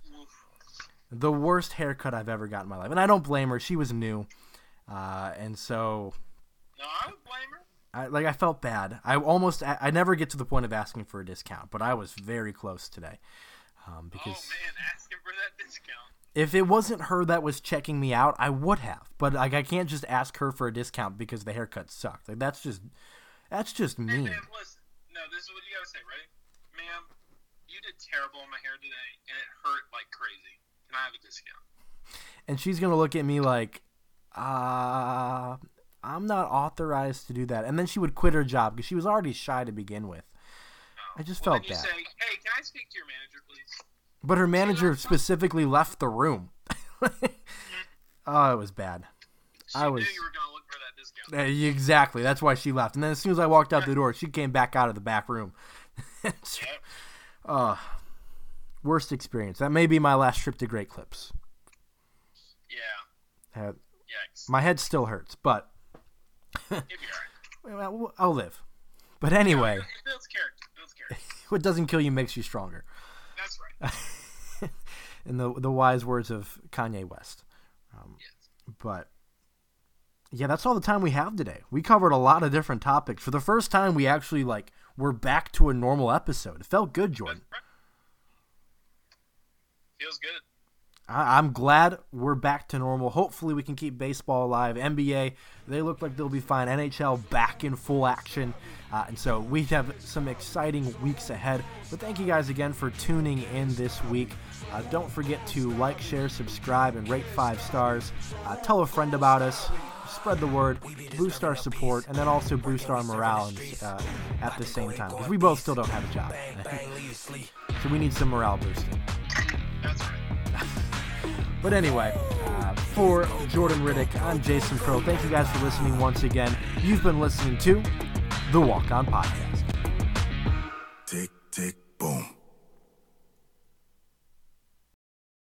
the worst haircut I've ever got in my life, and I don't blame her. She was new, uh, and so. No, I don't blame her. I, like I felt bad. I almost I, I, never get to the point of asking for a discount, but I was very close today. Um, because oh man, asking for that discount. If it wasn't her that was checking me out, I would have. But like I can't just ask her for a discount because the haircut sucked. Like that's just that's just mean. Hey, man, listen, no, this is what you gotta say, right? Ma'am, you did terrible on my hair today, and it hurt like crazy. Can I have a discount? And she's gonna look at me like, uh, I'm not authorized to do that. And then she would quit her job because she was already shy to begin with. I just well, felt then you bad. Say, hey, can I speak to your manager, please? But her manager specifically left the room. [LAUGHS] oh, it was bad. She I was knew you were gonna look for that discount. Uh, exactly. That's why she left. And then as soon as I walked out the door, she came back out of the back room. [LAUGHS] Yep. uh, worst experience. That may be my last trip to Great Clips. Yeah. Uh, Yikes. my head still hurts, but. [LAUGHS] I'll live. But anyway, It builds character. It builds character. what doesn't kill you makes you stronger. [LAUGHS] In the the wise words of Kanye West. Um, Yes. But yeah, that's all the time we have today. We covered a lot of different topics. For the first time, we actually like we're back to a normal episode. It felt good, Jordan. Feels good. I- I'm glad we're back to normal. Hopefully, we can keep baseball alive. NBA, they look like they'll be fine. NHL back in full action. Uh, and so we have some exciting weeks ahead. But thank you guys again for tuning in this week. Uh, don't forget to like, share, subscribe, and rate five stars. Uh, tell a friend about us. Spread the word, boost our support, and then also boost our morale uh, at the same time. Because we both still don't have a job. so we need some morale boosting. But anyway, uh, for Jordan Riddick, I'm Jason Crow. Thank you guys for listening once again. You've been listening to the Walk On Podcast. Tick, tick, boom.